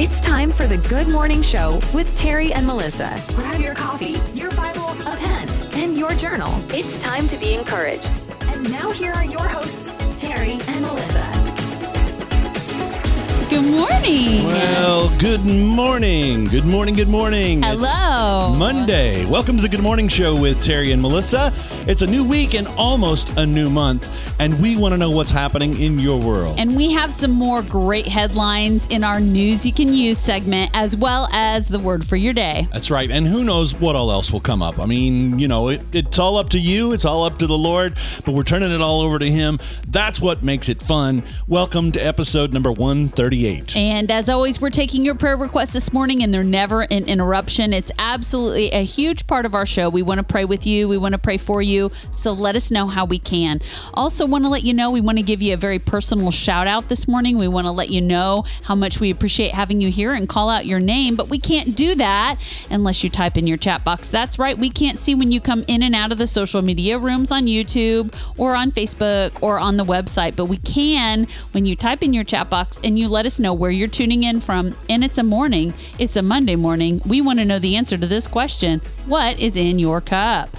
It's time for the Good Morning Show with Terry and Melissa. Grab your coffee, your Bible, a pen, and your journal. It's time to be encouraged. And now here are your hosts, Terry and Melissa. Good morning. Well, good morning. Good morning. Good morning. It's Hello. Monday. Welcome to the Good Morning Show with Terry and Melissa. It's a new week and almost a new month, and we want to know what's happening in your world. And we have some more great headlines in our news you can use segment, as well as the word for your day. That's right. And who knows what all else will come up. I mean, you know, it, it's all up to you. It's all up to the Lord, but we're turning it all over to Him. That's what makes it fun. Welcome to episode number 138. And as always, we're taking your prayer requests this morning, and they're never an interruption. It's absolutely a huge part of our show. We want to pray with you, we want to pray for you. So let us know how we can. Also, want to let you know we want to give you a very personal shout out this morning. We want to let you know how much we appreciate having you here and call out your name, but we can't do that unless you type in your chat box. That's right, we can't see when you come in and out of the social media rooms on YouTube or on Facebook or on the website, but we can when you type in your chat box and you let us know where you're tuning in from. And it's a morning, it's a Monday morning. We want to know the answer to this question What is in your cup?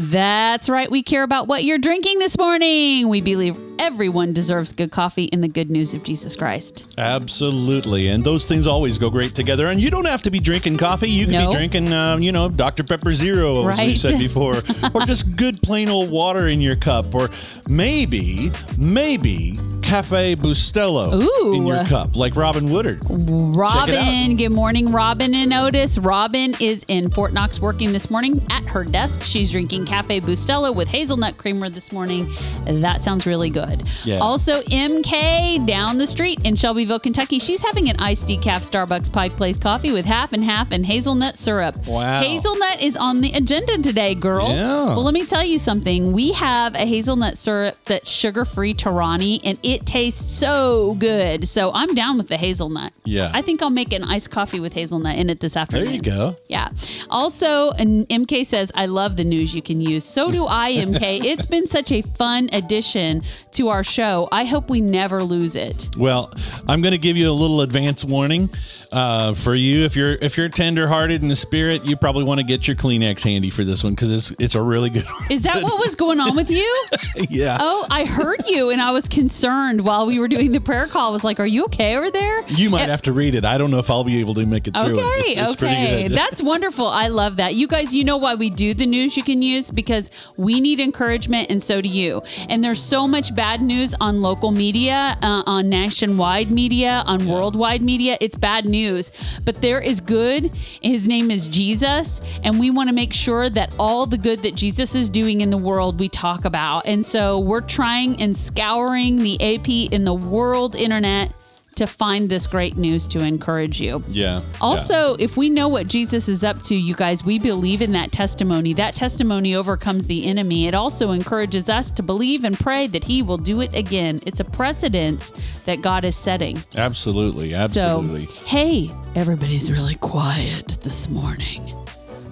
That's right. We care about what you're drinking this morning. We believe everyone deserves good coffee and the good news of Jesus Christ. Absolutely. And those things always go great together. And you don't have to be drinking coffee. You can No. be drinking, uh, you know, Dr. Pepper Zero, as we Right. said before, or just good plain old water in your cup, or maybe, maybe Cafe Bustelo Ooh. in your cup, like Robin Woodard. Robin, good morning, Robin and Otis. Robin is in Fort Knox working this morning at her desk. She's drinking Cafe Bustelo with hazelnut creamer this morning. That sounds really good. Yeah. Also, MK down the street in Shelbyville, Kentucky. She's having an iced decaf Starbucks Pike Place coffee with half and half and hazelnut syrup. Wow. Hazelnut is on the agenda today, girls. Yeah. Well, let me tell you something. We have a hazelnut syrup that's sugar free Torani, and it tastes so good. So I'm down with the hazelnut. Yeah. I think I'll make an iced coffee with hazelnut in it this afternoon. There you go. Yeah. Also, and MK says, I love the news you can use. So do I, MK. it's been such a fun addition to our show. I hope we never lose it. Well, I'm going to give you a little advance warning uh, for you. If you're if you're tenderhearted in the spirit, you probably want to get your Kleenex handy for this one because it's it's a really good one. Is that what was going on with you? yeah. Oh, I heard you, and I was concerned while we were doing the prayer call. I was like, "Are you okay over there?" You might It- have to read it. I don't know if I'll be able to make it through Okay, it. It's, it's pretty okay. good. That's wonderful. I love that. You guys, you know why we do the news you can use? Because we need encouragement and so do you. And there's so much bad news on local media, uh, on nationwide media, on worldwide media. It's bad news. But there is good. His name is Jesus. And we want to make sure that all the good that Jesus is doing in the world we talk about. And so we're trying and scouring the AP in the world internet to find this great news to encourage you. yeah. Also, if we know what Jesus is up to, you guys, we believe in that testimony. That testimony overcomes the enemy. It also encourages us to believe and pray that he will do it again. It's a precedence that God is setting. Absolutely. Absolutely. So, hey, everybody's really quiet this morning.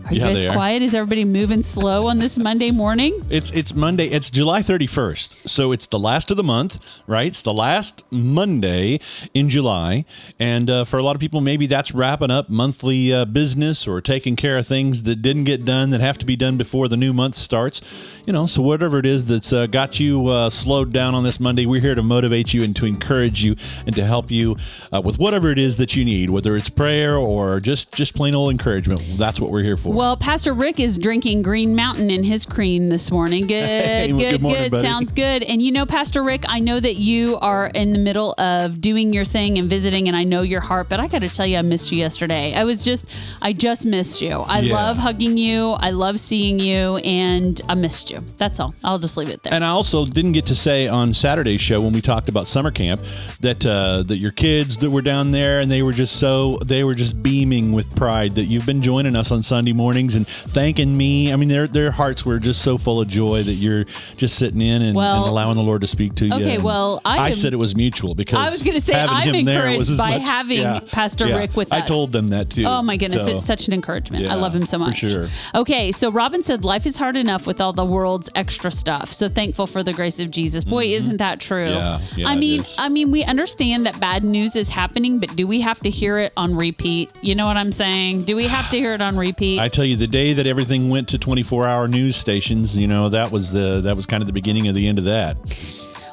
Are you Yeah, guys quiet? Is everybody moving slow on this Monday morning? It's it's Monday. It's July 31st. So it's the last of the month, right? It's the last Monday in July. And uh, for a lot of people, maybe that's wrapping up monthly uh, business or taking care of things that didn't get done that have to be done before the new month starts. You know, so whatever it is that's uh, got you uh, slowed down on this Monday, we're here to motivate you and to encourage you and to help you uh, with whatever it is that you need, whether it's prayer or just just plain old encouragement. That's what we're here for. Well, Pastor Rick is drinking Green Mountain in his cream this morning. Good, Hey, well, good, good morning, good. buddy. Sounds good. And you know, Pastor Rick, I know that you are in the middle of doing your thing and visiting, and I know your heart, but I got to tell you, I missed you yesterday. I was just, I just missed you. I Yeah. love hugging you. I love seeing you, and I missed you. That's all. I'll just leave it there. And I also didn't get to say on Saturday's show when we talked about summer camp that uh, that your kids that were down there and they were just so they were just beaming with pride that you've been joining us on Sunday morning mornings and thanking me. I mean, their their hearts were just so full of joy that you're just sitting in and, Well- and allowing the Lord to speak to you. Okay, And well, I am- said it was mutual because I was gonna say, I'm encouraged by much- having yeah, Pastor yeah. Rick with us. I told them that too. Oh my goodness, So, it's such an encouragement. I love him so for much. sure. Okay, so Robin said life is hard enough with all the world's extra stuff. So thankful for the grace of Jesus. Boy, isn't that true? Mm-hmm. Yeah, yeah, I mean. I mean, we understand that bad news is happening, but do we have to hear it on repeat? You know what I'm saying? Do we have to hear it on repeat? I tell you, the day that everything went to 24 hour news stations, you know, that was the that was kind of the beginning of the end of that.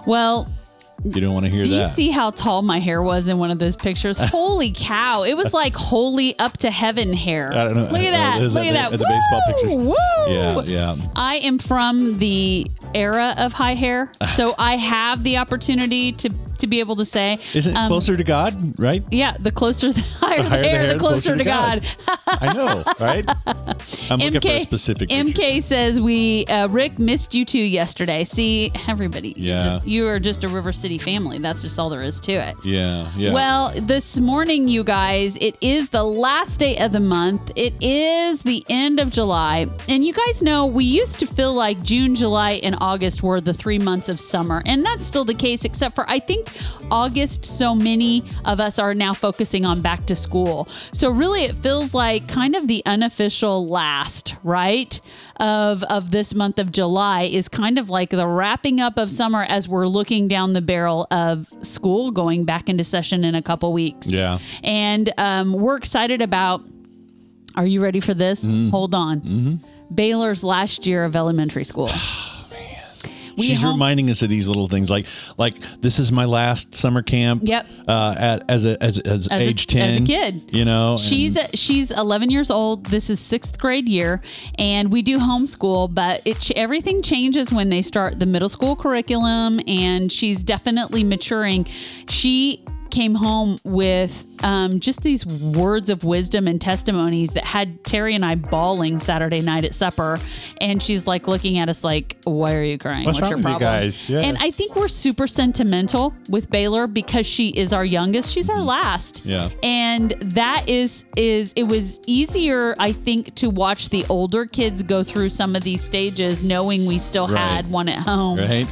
well, You don't want to hear that. Do you see how tall my hair was in one of those pictures? Holy cow! It was like holy up to heaven hair. I don't know. Look at Uh, that! is Look that at the- that! the baseball pictures? Woo! Yeah, yeah. I am from the era of high hair, so I have the opportunity to to be able to say, Isn't it um, closer to God, right? Yeah, the closer, the higher the, higher the hair, hair, the closer, to God. I know, right? I'm looking for a MK, specific picture. MK says we uh, Rick missed you too yesterday. See, everybody, you Yeah. just- you are just a River City family. That's just all there is to it. Yeah, yeah. Well, this morning, you guys, it is the last day of the month. It is the end of July. And you guys know we used to feel like June, July, and August were the three months of summer. And that's still the case, except for I think August, so many of us are now focusing on back to school. So really, it feels like kind of the unofficial last, right? Of, of this month of July is kind of like the wrapping up of summer as we're looking down the barrel of school going back into session in a couple weeks. Yeah. And um, we're excited about. Are you ready for this? Mm-hmm. Hold on. Baylor's last year of elementary school. We She's home- reminding us of these little things, like like this is my last summer camp. Yep. Uh, at as a as, as, As a- age ten, as a kid. you know. She's and- she's 11 years old. This is sixth grade year, and we do homeschool. But it everything changes when they start the middle school curriculum, and she's definitely maturing. She came home with um, just these words of wisdom and testimonies that had Terry and I bawling Saturday night at supper. And she's like looking at us like, "Why are you crying? What's wrong your problem?" guys? Yeah. And I think we're super sentimental with Baylor because she is our youngest. She's our last Mm-hmm. Yeah. and that is is it was easier i think to watch the older kids go through some of these stages knowing we still Right. had one at home right.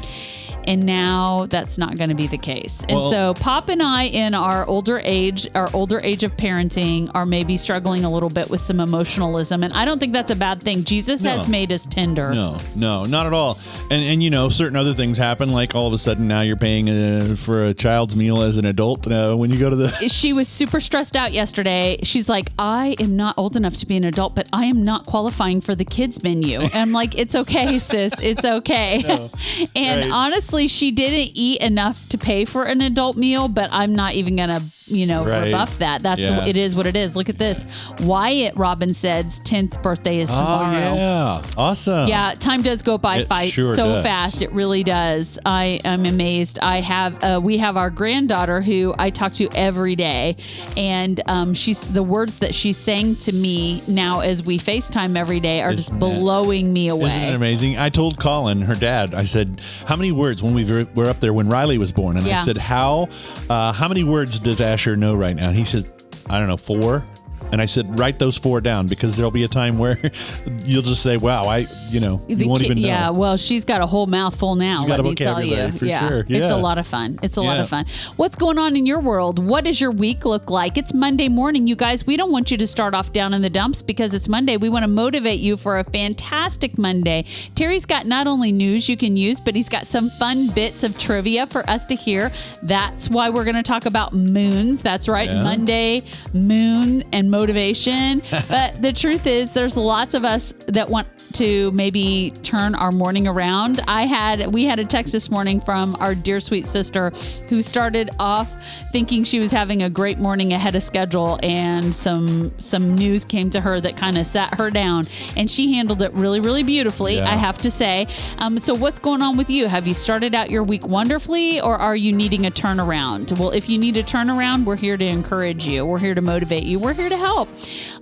And now that's not going to be the case and Well- so pop and i in our older age our older age of parenting are maybe struggling a little bit with some emotionalism and i don't think that's a bad thing jesus has made us tender No, no, not at all. And and you know, certain other things happen. Like all of a sudden now you're paying uh, for a child's meal as an adult uh, when you go to the. she was super stressed out yesterday. She's like, I am not old enough to be an adult, but I am not qualifying for the kids menu. And I'm like, it's okay, sis. It's okay. and Right. honestly, she didn't eat enough to pay for an adult meal, but I'm not even going to, you know, Right. rebuff that. That's Yeah. it is what it is. Look at this. Wyatt Robin said's 10th birthday is tomorrow. Oh yeah, awesome. Yeah, time does go by It sure so does. fast. It really does. I am amazed. I have uh, we have our granddaughter who I talk to every day, and um, she's the words that she's saying to me now as we FaceTime every day are just Isn't that- blowing me away. Isn't it amazing? I told Colin, her dad, I said, "How many words when we were up there when Riley was born?" And Yeah. I said, "How uh, how many words does Asher know right now?" He said, "I don't know, four. And I said, "Write those four down because there'll be a time where you'll just say, "Wow, I, you know, you The won't even know." yeah, well, she's got a whole mouthful now. She's got let a me tell you, vocabulary for yeah, sure. it's a lot of fun. It's a lot of fun. What's going on in your world? What does your week look like? It's Monday morning, you guys. We don't want you to start off down in the dumps because it's Monday. We want to motivate you for a fantastic Monday. Terry's got not only news you can use, but he's got some fun bits of trivia for us to hear. That's why we're going to talk about moons. That's right, Yeah. Monday, moon, and motivation. but the truth is, there's lots of us that want to maybe turn our morning around. I had we had a text this morning from our dear sweet sister who started off thinking she was having a great morning ahead of schedule and some some news came to her that kind of sat her down and she handled it really really beautifully Yeah. I have to say. Um, so what's going on with you? Have you started out your week wonderfully or are you needing a turnaround? Well, if you need a turnaround, we're here to encourage you. We're here to motivate you. We're here to help help.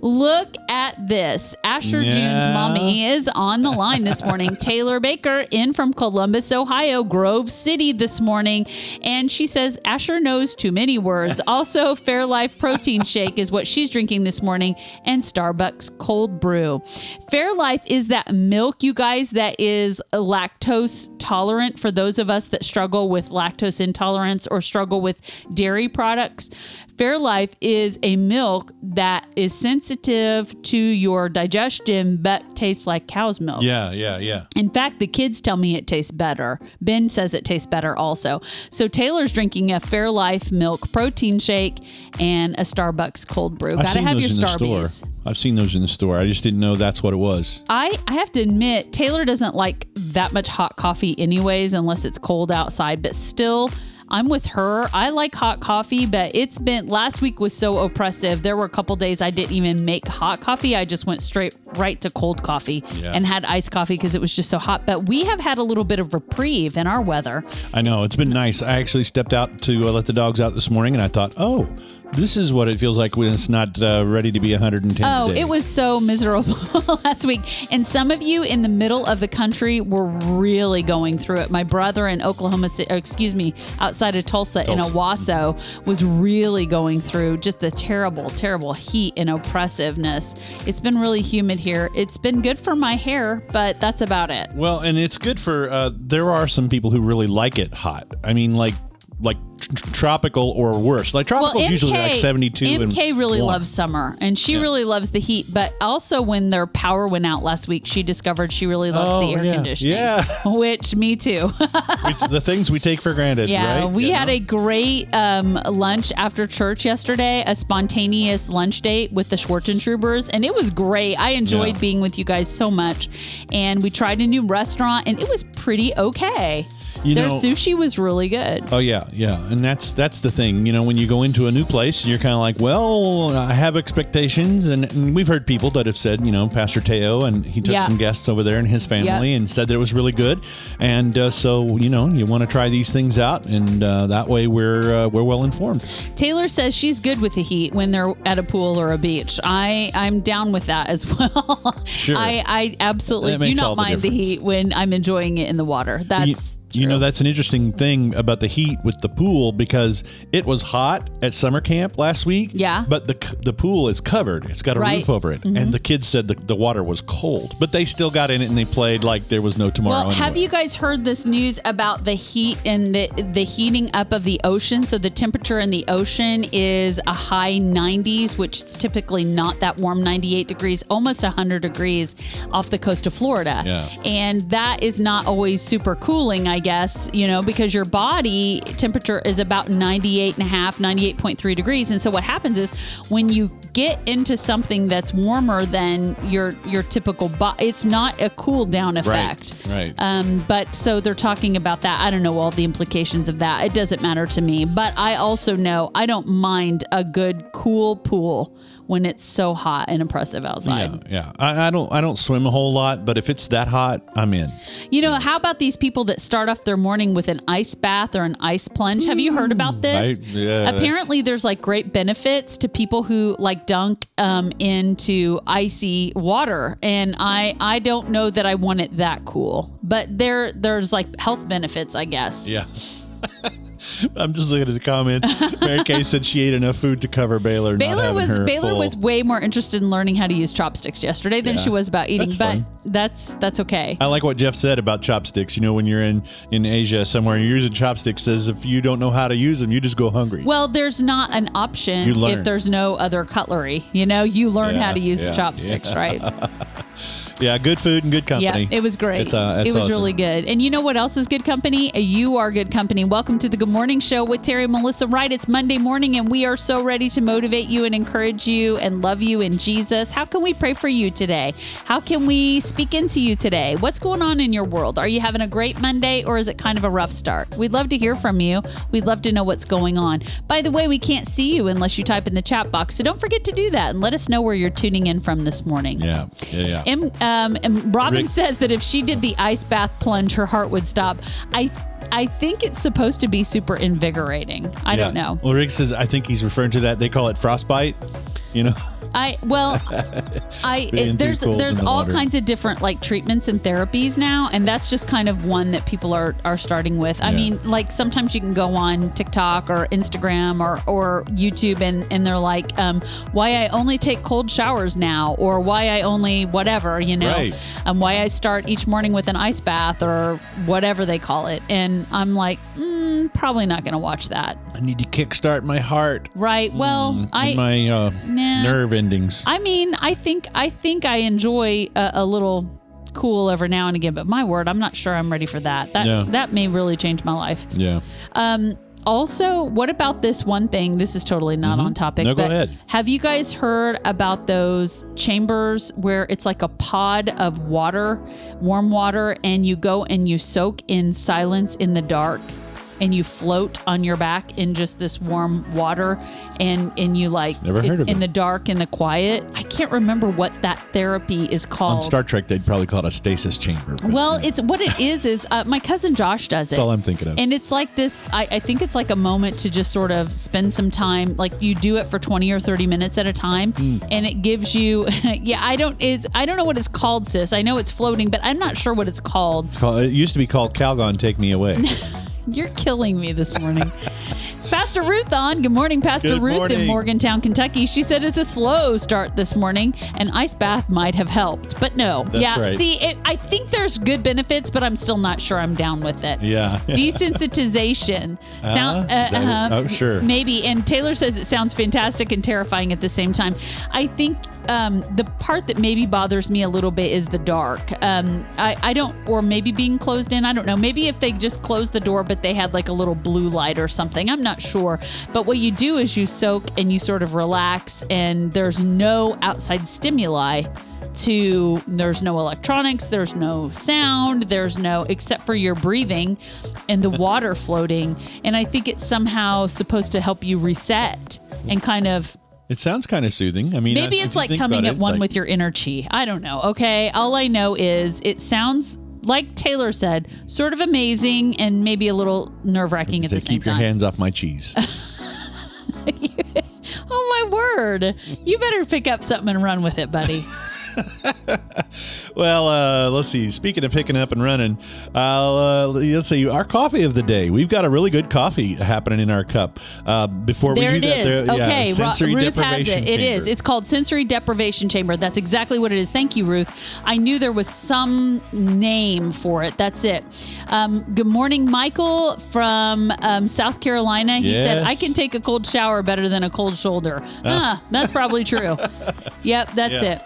Look at this. Asher Yeah. June's mommy is on the line this morning. Taylor Baker in from Columbus, Ohio, Grove City this morning. And she says Asher knows too many words. Also, Fairlife protein shake is what she's drinking this morning and Starbucks cold brew. Fairlife is that milk, you guys, that is lactose tolerant for those of us that struggle with lactose intolerance or struggle with dairy products. Fairlife is a milk that is sensitive to your digestion but tastes like cow's milk. Yeah, yeah, yeah. In fact, the kids tell me it tastes better. Ben says it tastes better also. So Taylor's drinking a Fairlife milk protein shake and a Starbucks cold brew. I've Gotta seen have those your in the store. I've seen those in the store. I just didn't know that's what it was. I, I have to admit, Taylor doesn't like that much hot coffee, anyways, unless it's cold outside. But still, I'm with her. I like hot coffee, but it's been last week was so oppressive. There were a couple days I didn't even make hot coffee. I just went straight right to cold coffee Yeah. and had iced coffee because it was just so hot. But we have had a little bit of reprieve in our weather. I know it's been nice. I actually stepped out to uh, let the dogs out this morning, and I thought, oh, this is what it feels like when it's not uh, ready to be 110. Oh, today. it was so miserable last week. And some of you in the middle of the country were really going through it. My brother in Oklahoma City, excuse me, outside of Tulsa, in Owasso was really going through just the terrible, terrible heat and oppressiveness. It's been really humid here. It's been good for my hair, but that's about it. Well, and it's good for. Uh, there are some people who really like it hot. I mean, like like tr- tr- tropical or worse. Like tropical is usually like 72 and MK really one. loves summer and she Yeah. really loves the heat. But also, when their power went out last week, she discovered she really loves the Oh, air yeah. conditioning. Yeah. Which, me too. The things we take for granted. Yeah, right? we You had know? a great um, lunch after church yesterday, a spontaneous lunch date with the Schwarzentroopers, and it was great. I enjoyed Yeah. being with you guys so much. And we tried a new restaurant, and it was pretty okay. You Their know- sushi was really good. Oh yeah, yeah, and that's that's the thing. You know, when you go into a new place, you're kind of like, well, I have expectations, and, and we've heard people that have said, you know, Pastor Teo, and he took Yeah. some guests over there and his family, Yep. and said that it was really good, and uh, so you know, you want to try these things out, and uh, that way we're uh, we're well informed. Taylor says she's good with the heat when they're at a pool or a beach. I I'm down with that as well. Sure. I I absolutely do not the mind the heat when I'm enjoying it in the water. That's you, you know that's an interesting thing about the heat with the pool because it was hot at summer camp last week. Yeah. but the the pool is covered; it's got a Right. Mm-hmm. roof over it, and the kids said the, the water was cold, but they still got in it and they played like there was no tomorrow. Well, have you guys heard this news about the heat and the the heating up of the ocean? So the temperature in the ocean is a high 90s, which is typically not that warm, 98 degrees, almost 100 degrees off the coast of Florida. Yeah. And that is not always super cooling, I guess, you know, because your body temperature is about 98 and a half, 98.3 degrees. And so what happens is when you get into something that's warmer than your your typical body, it's not a cool down effect. right. Um, but so they're talking about that. I don't know all the implications of that. It doesn't matter to me. But I also know I don't mind a good cool pool when it's so hot and oppressive outside. Yeah, yeah. I, I don't I don't swim a whole lot, but if it's that hot, I'm in. You know, how about these people that start off their morning with an ice bath or an ice plunge? Have you heard about this? I- yeah, Apparently, there's like great benefits to people who like dunk um, into icy water, and I I don't know that I want it that cool, but there there's like health benefits, I guess. Yeah. I'm just looking at the comments. Mary Kay said she ate enough food to cover Baylor. Baylor was Baylor full- was way more interested in learning how to use chopsticks yesterday than Yeah. she was about eating, That's but fun. that's that's okay. I like what Jeff said about chopsticks. You know, when you're in in Asia somewhere and you're using chopsticks, says if you don't know how to use them, you just go hungry. Well, there's not an option if there's no other cutlery. You know, you learn Yeah, how to use yeah, the chopsticks, yeah. right? yeah, good food and good company. Yeah, it was great. Uh, it was awesome. really good. And you know what else is good company? You are good company. Welcome to the Good Morning Show with Terry and Melissa Wright. It's Monday morning, and we are so ready to motivate you and encourage you and love you in Jesus. How can we pray for you today? How can we speak into you today? What's going on in your world? Are you having a great Monday, or is it kind of a rough start? We'd love to hear from you. We'd love to know what's going on. By the way, we can't see you unless you type in the chat box, so don't forget to do that and let us know where you're tuning in from this morning. Yeah, yeah, yeah. M, um, and Robin Rick- says that if she did the ice bath plunge, her heart would stop. I I think it's supposed to be super invigorating. I don't know. Well, Rick says I think he's referring to that. They call it frostbite. You know, I well, I it, there's there's the all water. kinds of different like treatments and therapies now, and that's just kind of one that people are are starting with. I Yeah. mean, like sometimes you can go on TikTok or Instagram or or YouTube, and and they're like, um, why I only take cold showers now, or why I only whatever, you know, Right. um, why I start each morning with an ice bath or whatever they call it, and I'm like, mm, probably not going to watch that. I need to kickstart my heart. Right. Well, I my uh, Nah. nerve endings. I mean, I think I think I enjoy a, a little cool every now and again, but my word, I'm not sure I'm ready for that. That Yeah. that may really change my life. yeah. Um, also, what about this one thing? This is totally not on topic. Mm-hmm. No, go but ahead. Have you guys heard about those chambers where it's like a pod of water, warm water, and you go and you soak in silence in the dark? And you float on your back in just this warm water, and and you like Never heard in, of in it. the dark in the quiet. I can't remember what that therapy is called. On Star Trek, they'd probably call it a stasis chamber. but, Well, yeah. it's what it is. Is uh, my cousin Josh does it. That's all I'm thinking of. And it's like this. I, I think it's like a moment to just sort of spend some time. Like you do it for twenty or thirty minutes at a time, Hmm. and it gives you. Yeah, I don't is I don't know what it's called, sis. I know it's floating, but I'm not sure what it's called. It's called- it used to be called Calgon Take Me Away. You're killing me this morning. Pastor Ruth on. Good morning, Pastor Good Ruth in. Morgantown, Kentucky. She said it's a slow start this morning. An ice bath might have helped, but no. That's yeah, right. see, it, I think there's good benefits, but I'm still not sure I'm down with it. Yeah. Desensitization. Sound, Uh-huh. Is that uh-huh. Oh, sure. Maybe. And Taylor says it sounds fantastic and terrifying at the same time. I think um, the part that maybe bothers me a little bit is the dark. Um, I, I don't, or maybe being closed in. I don't know. Maybe if they just closed the door, but they had like a little blue light or something. I'm not sure. But what you do is you soak and you sort of relax, and there's no outside stimuli to there's no electronics there's no sound there's no except for your breathing and the water floating and i think it's somehow supposed to help you reset and kind of It sounds kind of soothing. I mean, maybe if it's like coming at it, one like- with your inner chi i don't know okay all i know is it sounds like taylor said sort of amazing and maybe a little nerve-wracking at the same time. keep your hands off my cheese. oh my word you better pick up something and run with it buddy well, uh, let's see. Speaking of picking up and running, uh, let's see. Our coffee of the day. We've got a really good coffee happening in our cup. Uh, before There we it use that, is. there- yeah, okay, Ru- sensory Ruth has deprivation it. It is. chamber. It's called sensory deprivation chamber. That's exactly what it is. Thank you, Ruth. I knew there was some name for it. That's it. Um, good morning, Michael from um, South Carolina. He said, "I can take a cold shower better than a cold shoulder." Ah, that's probably true. yep, that's Yeah. it.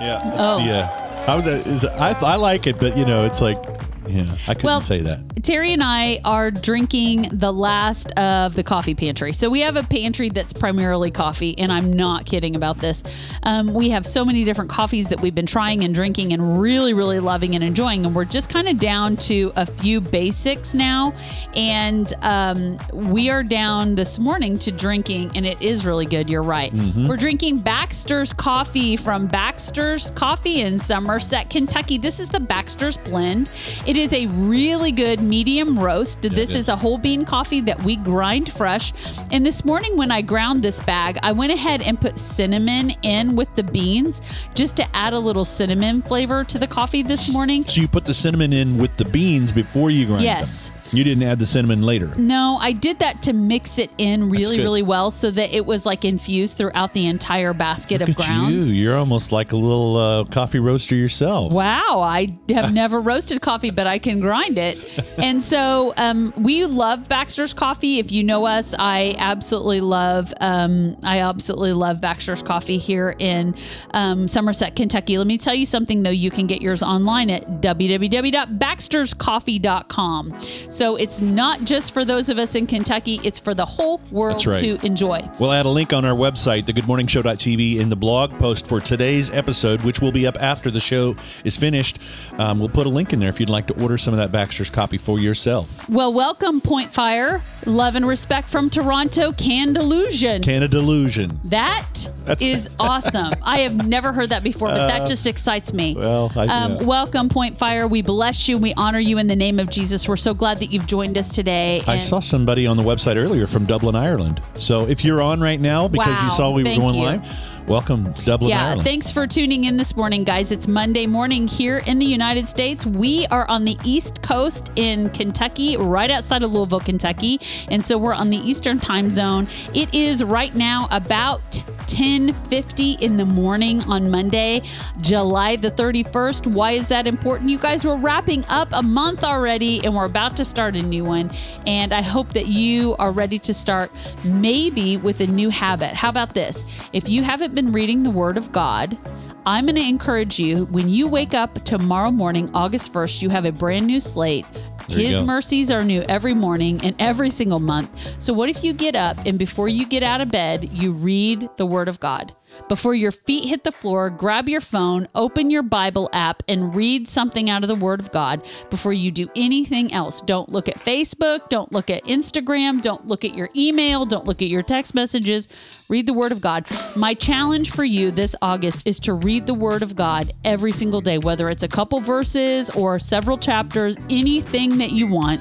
Yeah. it's Oh. the, uh, I was. Uh, I, I like it, but you know, it's like, yeah, I couldn't Well, say that. Terry and I are drinking the last of the coffee pantry. So we have a pantry that's primarily coffee, and I'm not kidding about this. Um, we have so many different coffees that we've been trying and drinking and really, really loving and enjoying. And we're just kind of down to a few basics now. And um, we are down this morning to drinking, and it is really good. You're right. We're drinking Baxter's coffee from Baxter's Coffee in Somerset, Kentucky. This is the Baxter's blend. It is a really good medium roast. This it is is. a whole bean coffee that we grind fresh. And this morning, when I ground this bag, I went ahead and put cinnamon in with the beans just to add a little cinnamon flavor to the coffee this morning. So you put the cinnamon in with the beans before you grind it. Yes. them. You didn't add the cinnamon later. No, I did that to mix it in really, really well so that it was like infused throughout the entire basket of Look at grounds. you. You're almost like a little uh, coffee roaster yourself. Wow, I have never roasted coffee, but I can grind it. And so um, we love Baxter's coffee. If you know us, I absolutely love um, I absolutely love Baxter's coffee here in um, Somerset, Kentucky. Let me tell you something though. You can get yours online at www.baxterscoffee.com. So it's not just for those of us in Kentucky; it's for the whole world right. to enjoy. We'll add a link on our website, thegoodmorningshow.tv, in the blog post for today's episode, which will be up after the show is finished. Um, we'll put a link in there if you'd like to order some of that Baxter's copy for yourself. Well, welcome, Point Fire. Love and respect from Toronto, Can Delusion. Canada Delusion. That That's- is awesome. I have never heard that before, but that just excites me. Uh, well, I- um, yeah. welcome, Point Fire. We bless you. We honor you in the name of Jesus. We're so glad that you've joined us today. I saw somebody on the website earlier from Dublin, Ireland. So if you're on right now because you saw we were going you. live, welcome, Dublin, Yeah, Ireland. thanks for tuning in this morning, guys. It's Monday morning here in the United States. We are on the East Coast in Kentucky, right outside of Louisville, Kentucky. And so we're on the Eastern time zone. It is right now about 10:50 in the morning on Monday, July the 31st. Why is that important? You guys, we're wrapping up a month already and we're about to start a new one. And I hope that you are ready to start maybe with a new habit. How about this? If you haven't been reading the Word of God, I'm going to encourage you when you wake up tomorrow morning, August 1st, you have a brand new slate. There His mercies are new every morning and every single month. So, what if you get up and before you get out of bed, you read the Word of God? Before your feet hit the floor, grab your phone, open your Bible app, and read something out of the Word of God before you do anything else. Don't look at Facebook, don't look at Instagram, don't look at your email, don't look at your text messages. Read the Word of God. My challenge for you this August is to read the Word of God every single day, whether it's a couple verses or several chapters, anything that you want.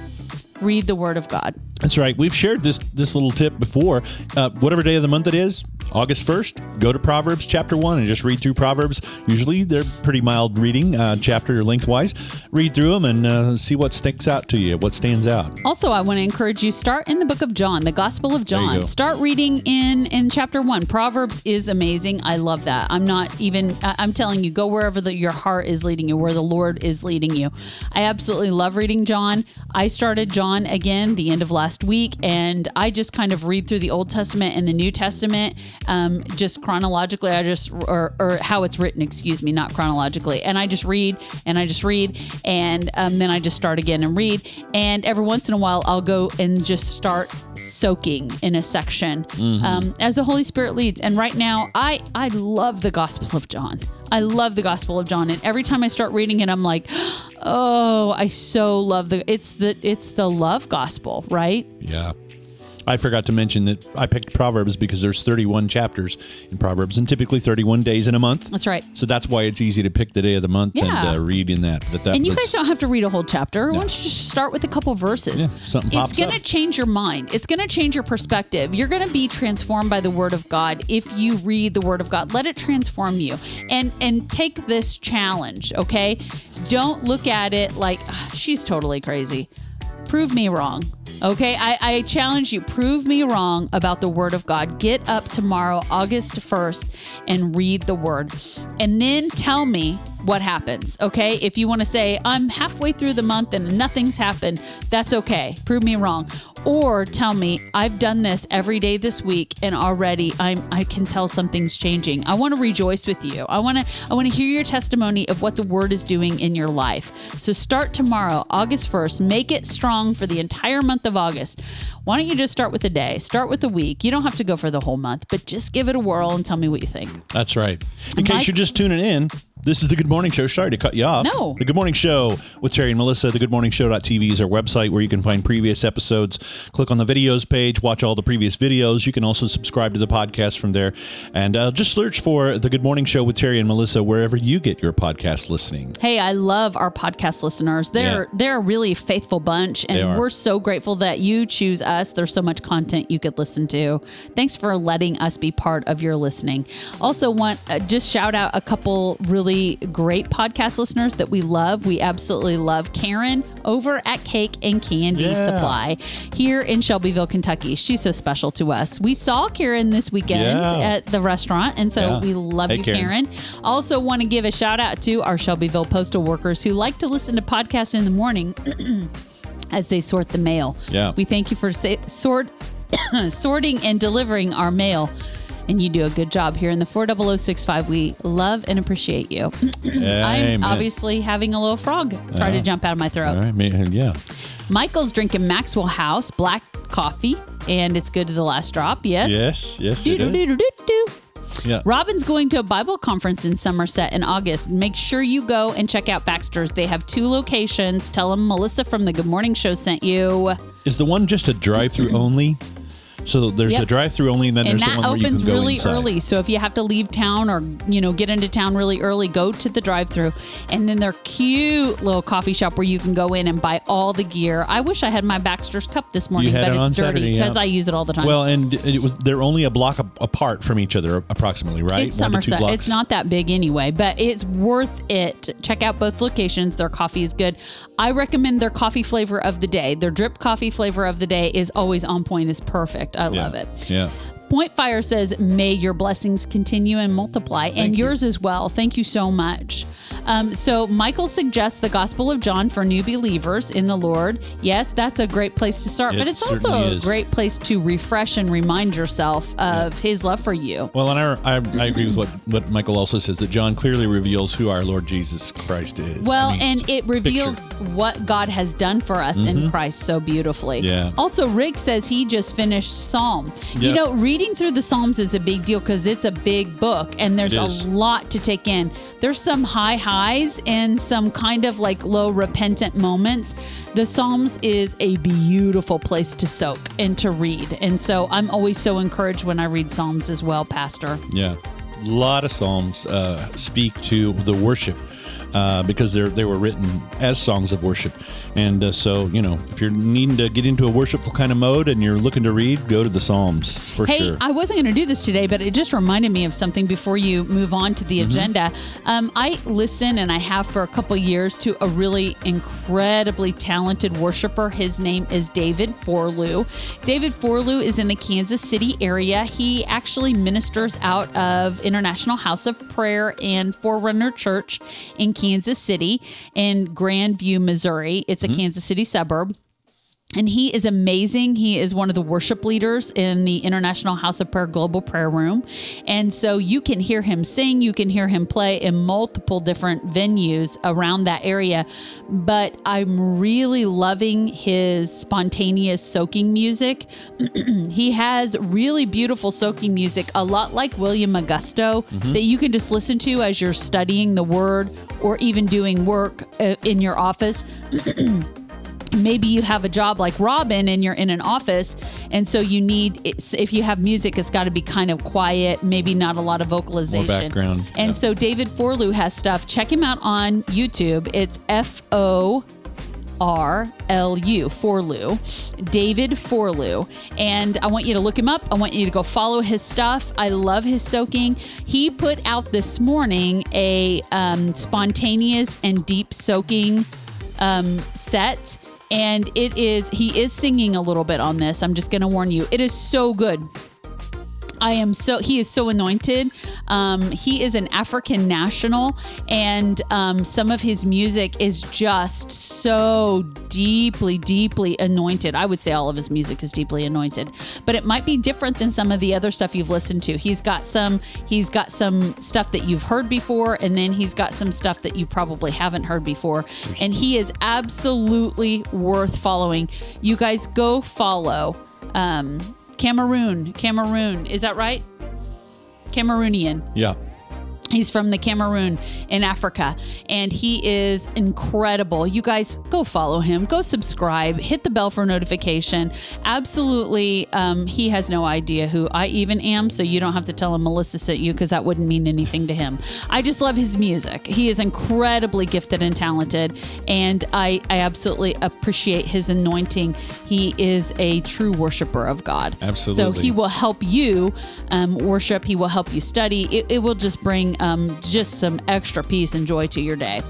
Read the Word of God. That's right. We've shared this this little tip before. Uh, whatever day of the month it is, August first, go to Proverbs chapter one and just read through Proverbs. Usually they're pretty mild reading, uh, chapter lengthwise. Read through them and uh, see what sticks out to you, what stands out. Also, I want to encourage you start in the book of John, the Gospel of John. Start reading in in chapter 1. Proverbs is amazing. I love that. I'm not even I'm telling you go wherever the, your heart is leading you, where the Lord is leading you. I absolutely love reading John. I started John again the end of last week and I just kind of read through the Old Testament and the New Testament um, just chronologically. I just or, or how it's written, excuse me, not chronologically. And I just read and I just read and um, then I just start again and read. And every once in a while, I'll go and just start soaking in a section um, as the Holy Spirit leads. And right now, I I love the Gospel of John. I love the Gospel of John, and every time I start reading it, I'm like, oh, I so love the. It's the it's the love gospel, right? Yeah. I forgot to mention that I picked Proverbs because there's 31 chapters in Proverbs and typically 31 days in a month. That's right. So that's why it's easy to pick the day of the month Yeah. and uh, read in that. But that And you guys don't have to read a whole chapter. Why don't you just start with a couple verses? Yeah, something it's going to change your mind. It's going to change your perspective. You're going to be transformed by the Word of God if you read the Word of God. Let it transform you, and and take this challenge. Okay, don't look at it like "Ah, she's totally crazy. Prove me wrong. Okay, I, I challenge you. Prove me wrong about the Word of God. Get up tomorrow, August 1st, and read the Word. And then tell me what happens. Okay, if you want to say, I'm halfway through the month and nothing's happened, that's okay. Prove me wrong. Or tell me, I've done this every day this week and already I'm I can tell something's changing. I want to rejoice with you. I want to I want to hear your testimony of what the word is doing in your life. So start tomorrow, August 1st. Make it strong for the entire month of August. Why don't you just start with a day? Start with a week. You don't have to go for the whole month, but just give it a whirl and tell me what you think. That's right. In case you're just tuning in, this is the Good Morning Show. Sorry to cut you off. No. The Good Morning Show with Terry and Melissa. The Good Morning Show.tv is our website where you can find previous episodes. Click on the videos page, watch all the previous videos. You can also subscribe to the podcast from there. And uh, just search for the Good Morning Show with Terry and Melissa wherever you get your podcast listening. Hey, I love our podcast listeners. They're Yeah. they're a really faithful bunch and we're so grateful that you choose us. There's so much content you could listen to. Thanks for letting us be part of your listening. Also want uh, just shout out a couple really great podcast listeners that we love. We absolutely love Karen over at Cake and Candy Yeah. Supply here in Shelbyville, Kentucky. She's so special to us. We saw Karen this weekend Yeah. at the restaurant and so Yeah. we love Hey, you Karen. Karen. Also, want to give a shout out to our Shelbyville postal workers who like to listen to podcasts in the morning as they sort the mail. Yeah. We thank you for sa- sort sorting and delivering our mail. And you do a good job here in the 40065. We love and appreciate you. I'm obviously having a little frog try to jump out of my throat. All right, yeah. Michael's drinking Maxwell House black coffee, and it's good to the last drop. Yes. Yes, yes, it is. Do-do-do-do-do. Yeah. Robin's going to a Bible conference in Somerset in August. Make sure you go and check out Baxter's. They have two locations. Tell them Melissa from the Good Morning Show sent you. Is the one just a drive-through only? So there's Yep. the drive-through only, and then and there's the one where you can go really inside. early. So if you have to leave town or you know get into town really early, go to the drive-through, and then their cute little coffee shop where you can go in and buy all the gear. I wish I had my Baxter's cup this morning, but it it's dirty Saturday, yeah. because I use it all the time. Well, and it was they're only a block apart from each other, approximately, right? It's One Somerset. It's not that big anyway, but it's worth it. Check out both locations. Their coffee is good. I recommend their coffee flavor of the day. Their drip coffee flavor of the day is always on point. It's perfect. I Yeah. love it. Yeah. Point Fire says, May your blessings continue and multiply, and you. yours as well. Thank you so much. Um, so, Michael suggests the Gospel of John for new believers in the Lord. Yes, that's a great place to start, It but it's also certainly a is. great place to refresh and remind yourself of his love for you. Well, and I, I, I agree with what, what Michael also says that John clearly reveals who our Lord Jesus Christ is. Well, I mean, and it reveals what God has done for us in Christ so beautifully. Mm-hmm. Yeah. Also, Rick says he just finished Psalm. You know, reading through the Psalms is a big deal because it's a big book and there's a lot to take in. There's some high highs and some kind of like low repentant moments. The Psalms is a beautiful place to soak and to read. And so I'm always so encouraged when I read Psalms as well, Pastor. Yeah, a lot of psalms uh, speak to the worship uh, because they they were written as songs of worship, and uh, so you know if you're needing to get into a worshipful kind of mode and you're looking to read, go to the Psalms for Hey, sure. I wasn't going to do this today, but it just reminded me of something before you move on to the Mm-hmm. agenda. Um, I listen, and I have for a couple years, to a really incredibly talented worshiper. His name is David Forlu. David Forlu is in the Kansas City area. He actually ministers out of International House of Prayer and Forerunner Church in Kansas City in Grandview, Missouri. It's a Mm-hmm. Kansas City suburb. And he is amazing. He is one of the worship leaders in the International House of Prayer Global Prayer Room. And so you can hear him sing, you can hear him play in multiple different venues around that area. But I'm really loving his spontaneous soaking music. he has really beautiful soaking music, a lot like William Augusto, that you can just listen to as you're studying the word or even doing work uh, in your office maybe you have a job like Robin and you're in an office and so you need if you have music it's got to be kind of quiet maybe not a lot of vocalization More background, and yeah. so David Forlu has stuff check him out on YouTube it's F O R L U Forlu, David Forlu, and I want you to look him up. I want you to go follow his stuff. I love his soaking. He put out this morning a um, spontaneous and deep soaking um, set. And it is, he is singing a little bit on this. I'm just going to warn you. It is so good. I am so he is so anointed. Um, he is an African national, and um, some of his music is just so deeply, deeply anointed. I would say all of his music is deeply anointed, but it might be different than some of the other stuff you've listened to. He's got some he's got some stuff that you've heard before, and then he's got some stuff that you probably haven't heard before. And he is absolutely worth following. You guys go follow. Um, Cameroon. Cameroon. Is that right? Cameroonian. yeah. He's from the Cameroon in Africa, and he is incredible. You guys go follow him, go subscribe, hit the bell for notification. Absolutely, um, he has no idea who I even am, so you don't have to tell him Melissa sent you because that wouldn't mean anything to him. I just love his music. He is incredibly gifted and talented, and I, I absolutely appreciate his anointing. He is a true worshiper of God. Absolutely. So he will help you um, worship. He will help you study. It, it will just bring um, just some extra peace and joy to your day.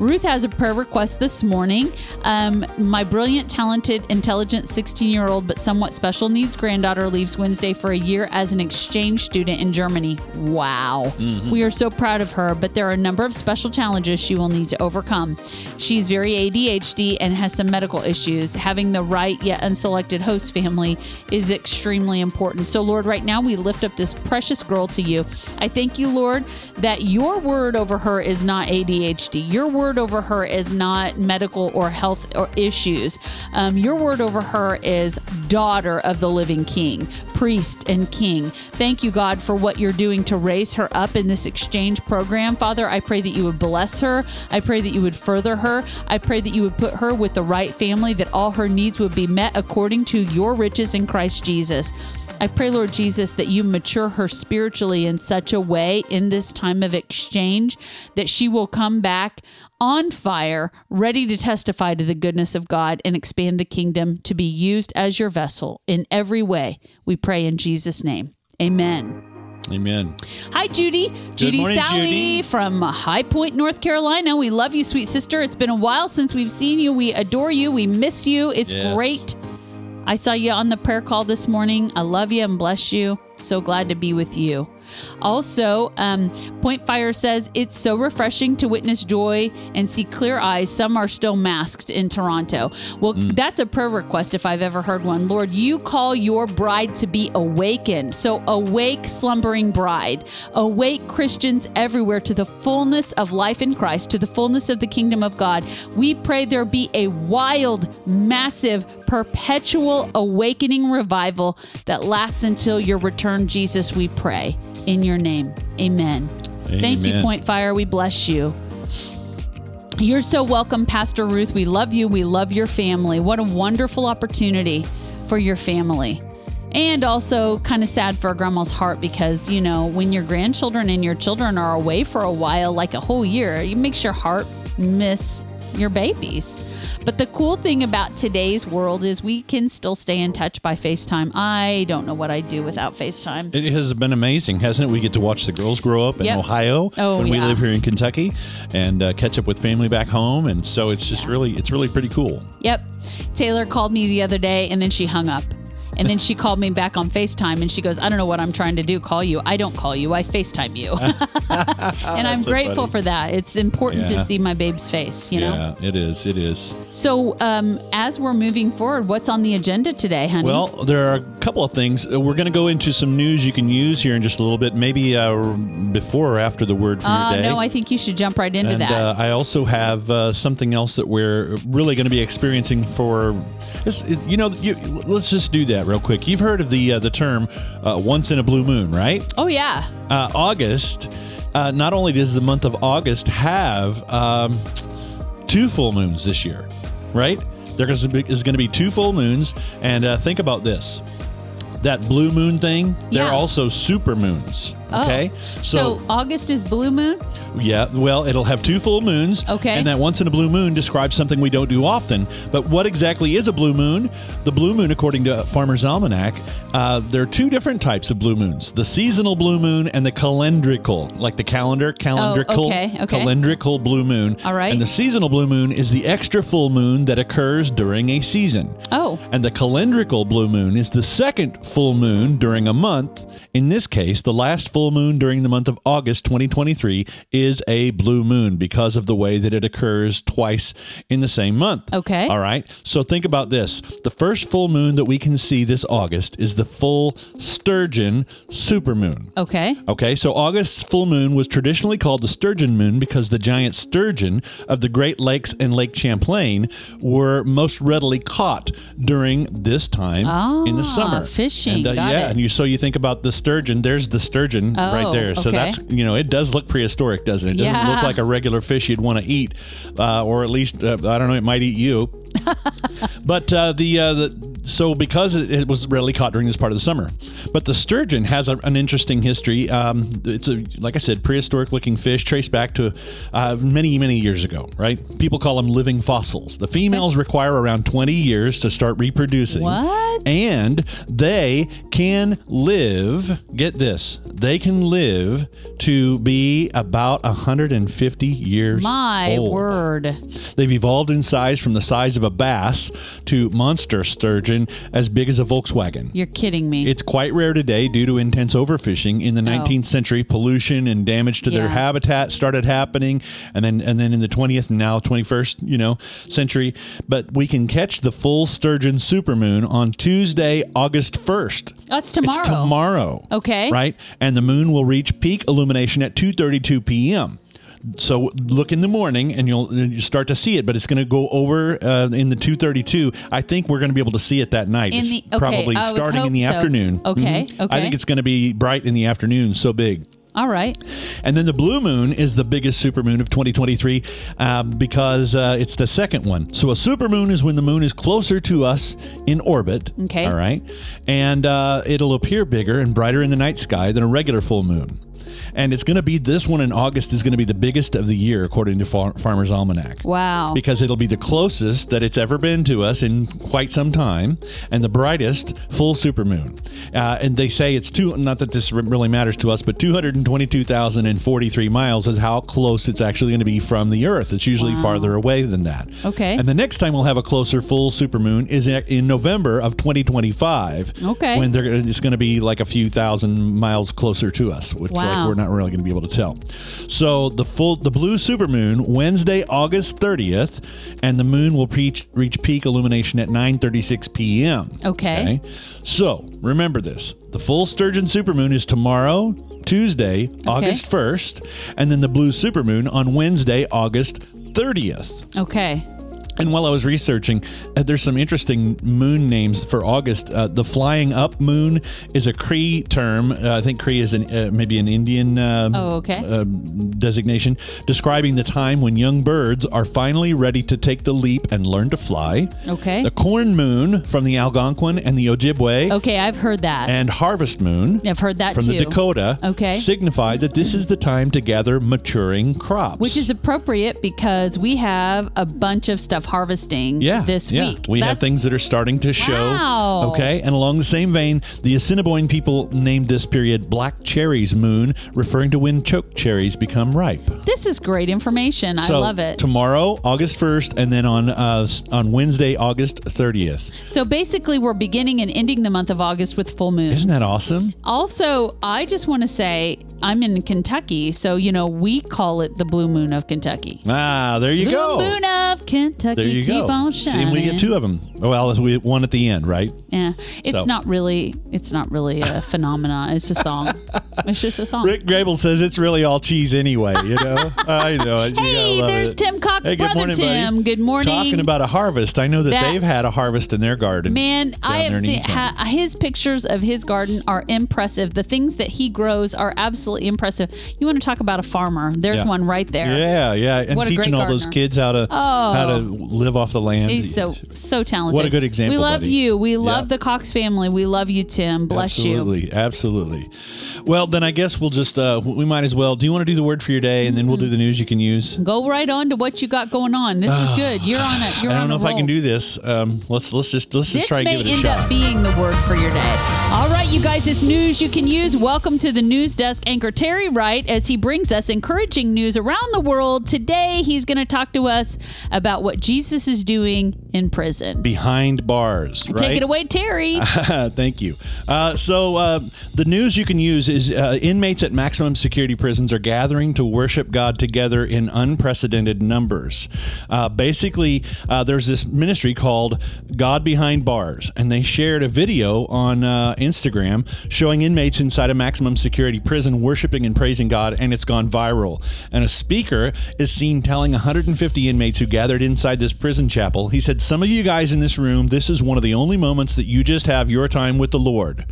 Ruth has a prayer request this morning. Um, my brilliant, talented, intelligent 16 year old but somewhat special needs granddaughter leaves Wednesday for a year as an exchange student in Germany. Wow. We are so proud of her, but there are a number of special challenges she will need to overcome. She's very ADHD and has some medical issues. Having the right yet unselected host family is extremely important. So, Lord, right now we lift up this precious girl to you. I thank you, Lord, that your word over her is not ADHD. Your word over her is not medical or health or issues. Um, your word over her is daughter of the living king, priest and king. Thank you, God, for what you're doing to raise her up in this exchange program. Father, I pray that you would bless her. I pray that you would further her. I pray that you would put her with the right family, that all her needs would be met according to your riches in Christ Jesus. I pray, Lord Jesus, that you mature her spiritually in such a way in this time of exchange that she will come back on fire, ready to testify to the goodness of God and expand the kingdom to be used as your vessel in every way. We pray in Jesus' name. Amen. Amen. Hi, Judy. Judy morning, Sally Judy. from High Point, North Carolina. We love you, sweet sister. It's been a while since we've seen you. We adore you. We miss you. It's Yes. great. I saw you on the prayer call this morning. I love you and bless you. So glad to be with you. Also, um, Point Fire says it's so refreshing to witness joy and see clear eyes. Some are still masked in Toronto. Well, that's a prayer request if I've ever heard one. Lord, you call your bride to be awakened. So, awake, slumbering bride. Awake Christians everywhere to the fullness of life in Christ, to the fullness of the kingdom of God. We pray there be a wild, massive, perpetual awakening revival that lasts until your return, Jesus, we pray. In your name. Amen. Thank you, Point Fire. We bless you. You're so welcome, Pastor Ruth. We love you. We love your family. What a wonderful opportunity for your family. And also kind of sad for grandma's heart because, you know, when your grandchildren and your children are away for a while, like a whole year, it makes your heart miss your babies. But the cool thing about today's world is we can still stay in touch by FaceTime. I don't know what I'd do without FaceTime. It has been amazing, hasn't it? We get to watch the girls grow up in Yep. Ohio Oh, when we live here in Kentucky, and uh, catch up with family back home, and so it's just really, it's really pretty cool. Yep. Taylor called me the other day and then she hung up. And then she called me back on FaceTime and she goes, I don't know what I'm trying to do. Call you. I don't call you. I FaceTime you. and I'm so grateful funny. for that. It's important Yeah. to see my babe's face, you know? Yeah, it is. It is. So, um, as we're moving forward, what's on the agenda today, honey? Well, there are a couple of things. Uh, We're going to go into some news you can use here in just a little bit, maybe uh, before or after the word from uh, your day. no, I think you should jump right into and that. uh, I also have uh, something else that we're really going to be experiencing for. This, you know, you, let's just do that real quick. You've heard of the uh, the term uh, "once in a blue moon," right? oh, yeah. uh, August, uh, not only does the month of August have um, two full moons this year, right? There is going to be two full moons, and uh, think about this: that blue moon thing. They're also super moons. Oh. Okay, So, August is blue moon? yeah, well, it'll have two full moons. Okay. And that once in a blue moon describes something we don't do often. But what exactly is a blue moon? The blue moon, according to Farmer's Almanac, uh, there are two different types of blue moons the seasonal blue moon and the calendrical, like the calendar, calendrical, Oh, okay, okay. calendrical blue moon. All right. And the seasonal blue moon is the extra full moon that occurs during a season. Oh. And the calendrical blue moon is the second full moon during a month. In this case, the last full moon during the month of August 2023 is a blue moon because of the way that it occurs twice in the same month. Okay. All right. So think about this. The first full moon that we can see this August is the full sturgeon supermoon. Okay. Okay, so August's full moon was traditionally called the sturgeon moon because the giant sturgeon of the Great Lakes and Lake Champlain were most readily caught during this time in the Ah, summer. fishing. And, uh, yeah, it. and you so you think about the sturgeon. There's the sturgeon right Oh, there. So okay. that's you know it does look prehistoric, doesn't it? It doesn't look like a regular fish you'd want to eat, uh, or at least uh, I don't know. It might eat you. But uh, the, uh, the so because it, it was rarely caught during this part of the summer, but the sturgeon has a, an interesting history. Um, it's a like I said, prehistoric looking fish traced back to uh, many many years ago. Right? People call them living fossils. The females require around twenty years to start reproducing. What? And they can live. Get this. They can live to be about 150 years My old. word. They've evolved in size from the size of a bass to monster sturgeon as big as a Volkswagen. You're kidding me. It's quite rare today due to intense overfishing. In the 19th century, pollution and damage to their habitat started happening, and then and then in the 20th and now 21st, you know, century. But we can catch the full sturgeon supermoon on Tuesday, August 1st. That's tomorrow. It's tomorrow. Okay. Right, and the moon will reach peak illumination at 2:32 p.m. So look in the morning, and you'll you start to see it. But it's going to go over uh, in the 2:32. I think we're going to be able to see it that night. In the- okay, probably I starting in the so. afternoon. Okay, Mhm. I think it's going to be bright in the afternoon. So big. All right. And then the blue moon is the biggest supermoon of 2023 um, because uh, it's the second one. So a supermoon is when the moon is closer to us in orbit. Okay. All right. And uh, it'll appear bigger and brighter in the night sky than a regular full moon. And it's going to be this one in August is going to be the biggest of the year, according to Far- Farmer's Almanac Wow. because it'll be the closest that it's ever been to us in quite some time and the brightest full supermoon. Uh, and they say it's two, not that this really matters to us, but 222,043 miles is how close it's actually going to be from the Earth. It's usually farther away than that. Okay. And the next time we'll have a closer full supermoon is in November of 2025. Okay. When they're, it's going to be like a few thousand miles closer to us, which like Wow. we're not really going to be able to tell. So the full the blue supermoon Wednesday, August 30th, and the moon will reach reach peak illumination at 9:36 p.m. Okay. So remember this: the full sturgeon supermoon is tomorrow, Tuesday, August 1st, and then the blue supermoon on Wednesday, August 30th. Okay. And while I was researching, uh, there's some interesting moon names for August. Uh, the flying up moon is a Cree term. Uh, I think Cree is an, uh, maybe an Indian um, Oh, okay. uh, designation describing the time when young birds are finally ready to take the leap and learn to fly. Okay. The corn moon from the Algonquin and the Ojibwe. Okay, I've heard that. And harvest moon I've heard that from too. the Dakota Okay. signify that this is the time to gather maturing crops. Which is appropriate because we have a bunch of stuff harvesting Yeah, this yeah. week. We have things that are starting to show. Wow. Okay, and along the same vein, the Assiniboine people named this period Black Cherries Moon, referring to when choke cherries become ripe. This is great information. I love it. Tomorrow, August first, and then on uh, on Wednesday, August thirtieth. so basically, we're beginning and ending the month of August with full moon. Isn't that awesome? Also, I just want to say I'm in Kentucky, so you know we call it the blue moon of Kentucky. Ah, there you go. blue go. moon of Kentucky, There you keep go. on See, shining. and we get two of them. Well, we one at the end, right? Yeah, it's So. not really. It's not really a phenomena. It's a song. It's just a song. Rick Grable says it's really all cheese anyway. You know, I know it. You gotta Hey, love there's it. Tim Cox, Hey, good brother morning, Tim. buddy. Good morning. Talking about a harvest, I know that, That- they've had a harvest in their garden. Man, I have in seen Eaton ha, his pictures of his garden are impressive. The things that he grows are absolutely impressive. You want to talk about a farmer? There's Yeah. one right there. Yeah, yeah, and What a great teaching all those gardener. kids how to how to oh. Live off the land. He's so so talented. What a good example, We love buddy. you. We love Yeah. the Cox family. We love you, Tim. Bless you. absolutely, absolutely. Well, then I guess we'll just uh, we might as well. Do you want to do the word for your day, and then we'll do the news you can use? Go right on to what you got going on. This is good. You're on it. You're I don't know a if I can do this. Um, let's let's just let's just This try and may give it a end shot. up being the word for your day. All right, you guys, it's news you can use. Welcome to the news desk. Anchor Terry Wright as he brings us encouraging news around the world. Today, he's going to talk to us about what Jesus is doing in prison. Behind bars, right? Take it away, Terry. Thank you. Uh, so, uh, the news you can use is uh, inmates at maximum security prisons are gathering to worship God together in unprecedented numbers. Uh, basically, uh, there's this ministry called God Behind Bars, and they shared a video on uh, Instagram showing inmates inside a maximum security prison worshiping and praising God, and it's gone viral. And a speaker is seen telling 150 inmates who gathered inside this prison chapel, he said, Some of you guys in this room, this is one of the only moments that you just have your time with the Lord.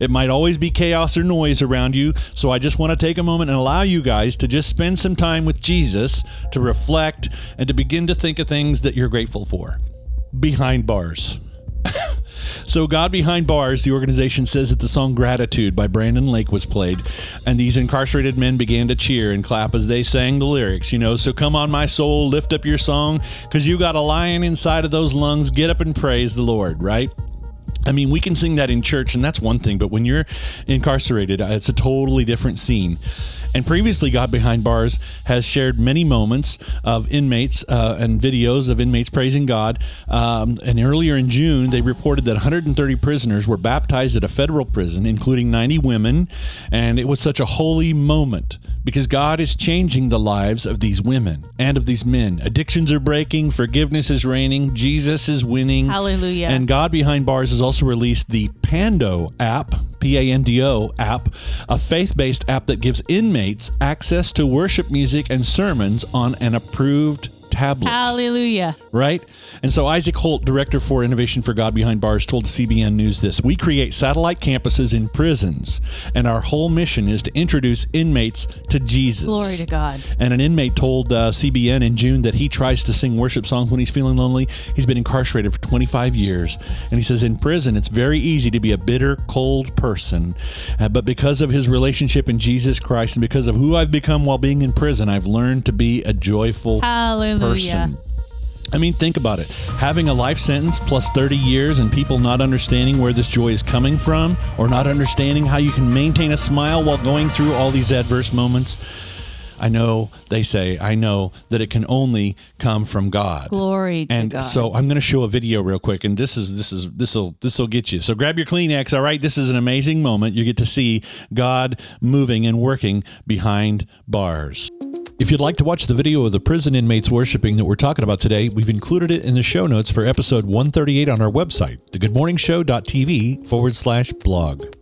It might always be chaos or noise around you, so I just want to take a moment and allow you guys to just spend some time with Jesus to reflect and to begin to think of things that you're grateful for behind bars. So, God Behind Bars, the organization says that the song Gratitude by Brandon Lake was played, and these incarcerated men began to cheer and clap as they sang the lyrics, you know. So, come on, my soul, lift up your song, because you got a lion inside of those lungs. Get up and praise the Lord, right? I mean, we can sing that in church, and that's one thing, but when you're incarcerated, it's a totally different scene. And previously, God Behind Bars has shared many moments of inmates uh, and videos of inmates praising God. Um, and earlier in June, they reported that 130 prisoners were baptized at a federal prison, including 90 women. And it was such a holy moment because God is changing the lives of these women and of these men. Addictions are breaking, forgiveness is reigning, Jesus is winning. Hallelujah. And God Behind Bars has also released the Pando app, P A N D O app, a faith based app that gives inmates access to worship music and sermons on an approved tablet. Hallelujah. Right? And so Isaac Holt, director for Innovation for God Behind Bars, told CBN News this We create satellite campuses in prisons, and our whole mission is to introduce inmates to Jesus. Glory to God. And an inmate told uh, CBN in June that he tries to sing worship songs when he's feeling lonely. He's been incarcerated for 25 years. And he says, In prison, it's very easy to be a bitter, cold person. Uh, but because of his relationship in Jesus Christ and because of who I've become while being in prison, I've learned to be a joyful Hallelujah. Person. I mean, think about it. Having a life sentence plus 30 years and people not understanding where this joy is coming from or not understanding how you can maintain a smile while going through all these adverse moments. I know they say, I know that it can only come from God. Glory to and God. so I'm going to show a video real quick, and this is this is this will this will get you. So grab your Kleenex. All right, this is an amazing moment. You get to see God moving and working behind bars. If you'd like to watch the video of the prison inmates worshiping that we're talking about today, we've included it in the show notes for episode 138 on our website, thegoodmorningshow.tv forward slash blog.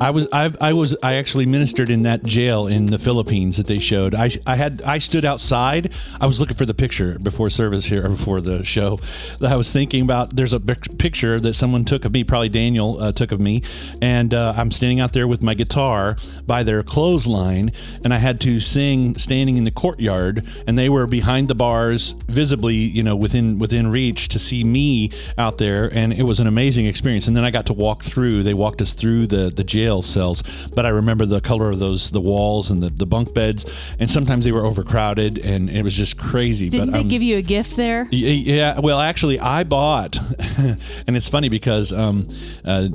I was I, I was I actually ministered in that jail in the Philippines that they showed. I I had I stood outside. I was looking for the picture before service here or before the show. I was thinking about. There's a picture that someone took of me, probably Daniel uh, took of me, and uh, I'm standing out there with my guitar by their clothesline, and I had to sing standing in the courtyard, and they were behind the bars, visibly, you know, within within reach to see me out there, and it was an amazing experience. And then I got to walk through. They walked us through the the jail cells, but I remember the color of those the walls and the, the bunk beds, and sometimes they were overcrowded, and it was just crazy. Didn't but they um, give you a gift there? Yeah, well, actually, I bought, and it's funny because um, uh,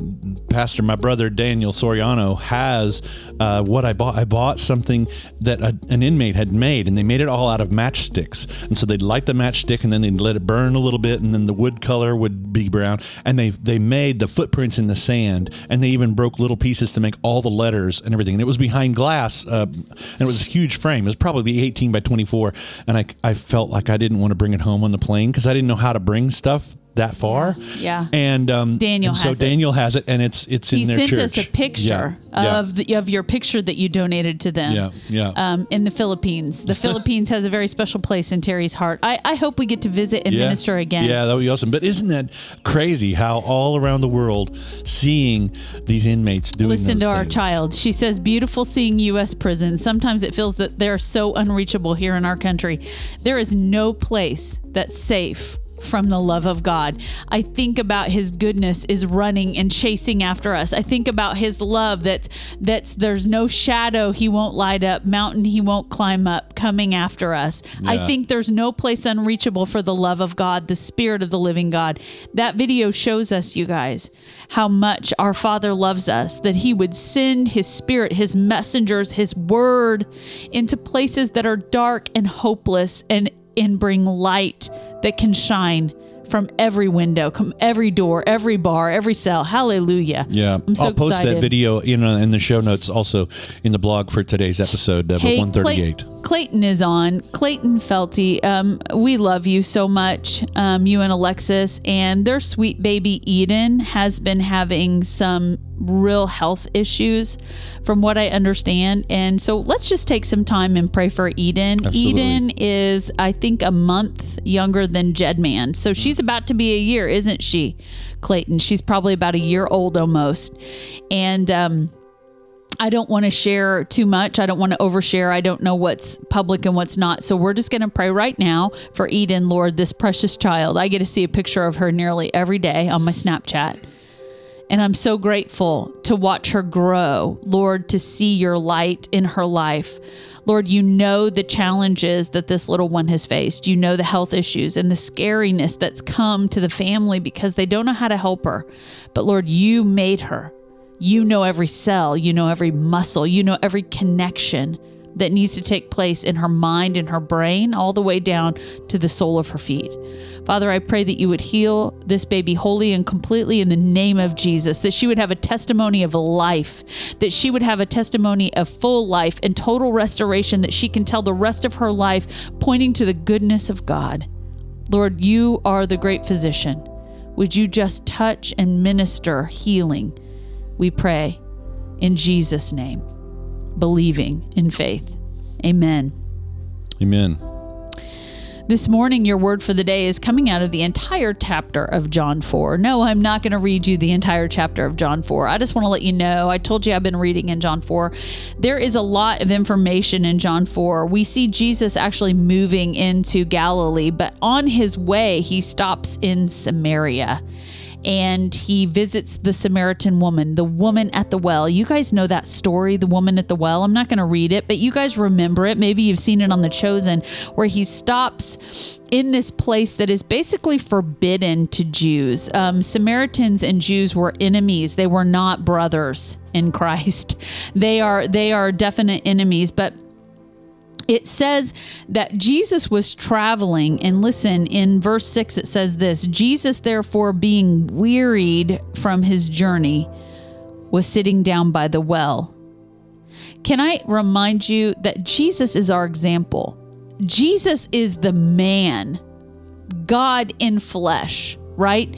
Pastor, my brother Daniel Soriano, has uh, what I bought. I bought something that a, an inmate had made, and they made it all out of matchsticks. And so they'd light the matchstick, and then they'd let it burn a little bit, and then the wood color would be brown. And they they made the footprints in the sand, and they even broke little pieces to make all the letters and everything. And it was behind glass, uh, and it was a huge frame. It was probably 18 by 24, and I I felt like I didn't want to bring it home on the plane because I didn't know how to bring stuff that far. Yeah. And um, Daniel and so has it. Daniel has it, and it's it's in their church. He sent us a picture Yeah, yeah, of the, of your picture that you donated to them. Yeah, yeah. Um, in the Philippines, the Philippines has a very special place in Terry's heart. I, I hope we get to visit and yeah. minister again. Yeah, that would be awesome. But isn't that crazy how all around the world seeing these inmates doing Listen to those our child. She says, beautiful seeing U.S. prisons. Sometimes it feels that they're so unreachable here in our country. There is no place that's safe from the love of God. I think about his goodness is running and chasing after us. I think about his love that's that's there's no shadow he won't light up, mountain he won't climb up coming after us. I think there's no place unreachable for the love of God, the spirit of the living God. That video shows us you guys how much our Father loves us that he would send his spirit, his messengers, his word into places that are dark and hopeless and and bring light that can shine from every window, from every door, every bar, every cell. Hallelujah. Yeah, I'm so I'll post excited. that video in uh, in the show notes, also in the blog for today's episode of Hey, 138. Clay- Clayton is on. Clayton Felty, um, we love you so much, um, you and Alexis, and their sweet baby Eden has been having some real health issues, from what I understand. And so let's just take some time and pray for Eden. Absolutely. Eden is, I think, a month younger than Jedman, so she's about to be a year, isn't she, Clayton? She's probably about a year old almost, and. Um, I don't want to share too much. I don't want to overshare. I don't know what's public and what's not. So we're just going to pray right now for Eden, Lord, this precious child. I get to see a picture of her nearly every day on my Snapchat. And I'm so grateful to watch her grow, Lord, to see your light in her life. Lord, you know the challenges that this little one has faced. You know the health issues and the scariness that's come to the family because they don't know how to help her. But Lord, you made her. You know every cell, you know every muscle, you know every connection that needs to take place in her mind and her brain, all the way down to the sole of her feet. Father, I pray that you would heal this baby wholly and completely in the name of Jesus, that she would have a testimony of life, that she would have a testimony of full life and total restoration, that she can tell the rest of her life pointing to the goodness of God. Lord, you are the great physician. Would you just touch and minister healing? We pray in Jesus' name believing in faith. Amen. Amen. This morning, your word for the day is coming out of the entire chapter of John 4. No, I'm not going to read you the entire chapter of John 4. I just want to let you know I told you I've been reading in John 4. There is a lot of information in John 4. We see Jesus actually moving into Galilee, but on his way, he stops in Samaria and he visits the Samaritan woman, the woman at the well. You guys know that story, the woman at the well. I'm not going to read it, but you guys remember it. Maybe you've seen it on The Chosen, where he stops in this place that is basically forbidden to Jews. Um, Samaritans and Jews were enemies; they were not brothers in Christ. They are they are definite enemies, but it says that Jesus was traveling. And listen, in verse 6, it says this Jesus, therefore, being wearied from his journey, was sitting down by the well. Can I remind you that Jesus is our example? Jesus is the man, God in flesh, right?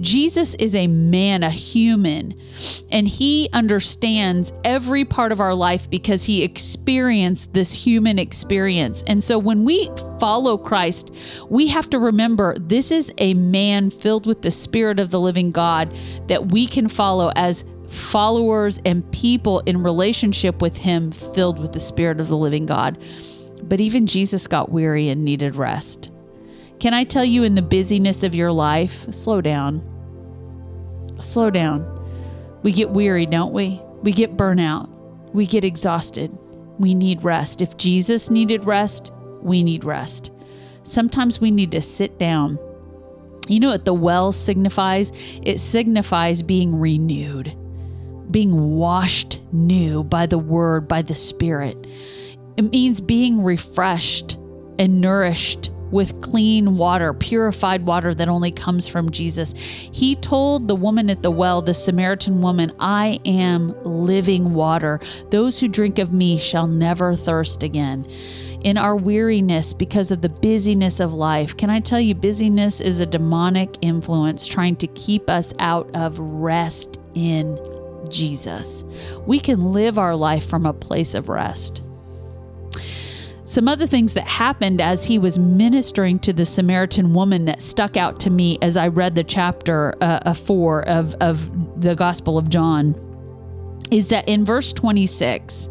Jesus is a man, a human, and he understands every part of our life because he experienced this human experience. And so when we follow Christ, we have to remember this is a man filled with the Spirit of the living God that we can follow as followers and people in relationship with him filled with the Spirit of the living God. But even Jesus got weary and needed rest. Can I tell you in the busyness of your life, slow down. Slow down. We get weary, don't we? We get burnout. We get exhausted. We need rest. If Jesus needed rest, we need rest. Sometimes we need to sit down. You know what the well signifies? It signifies being renewed, being washed new by the word, by the spirit. It means being refreshed and nourished with clean water, purified water that only comes from Jesus. He told the woman at the well, the Samaritan woman, I am living water. Those who drink of me shall never thirst again. In our weariness, because of the busyness of life, can I tell you, busyness is a demonic influence trying to keep us out of rest in Jesus. We can live our life from a place of rest some other things that happened as he was ministering to the Samaritan woman that stuck out to me as I read the chapter uh, four of, of the Gospel of John is that in verse 26,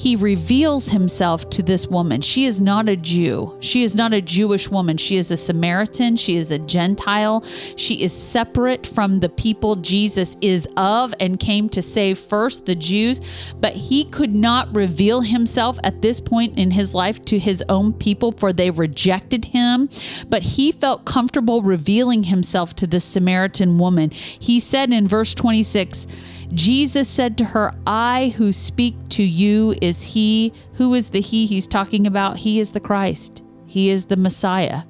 he reveals himself to this woman. She is not a Jew. She is not a Jewish woman. She is a Samaritan. She is a Gentile. She is separate from the people Jesus is of and came to save first, the Jews. But he could not reveal himself at this point in his life to his own people, for they rejected him. But he felt comfortable revealing himself to this Samaritan woman. He said in verse 26, Jesus said to her, I who speak to you is he. Who is the he he's talking about? He is the Christ, he is the Messiah.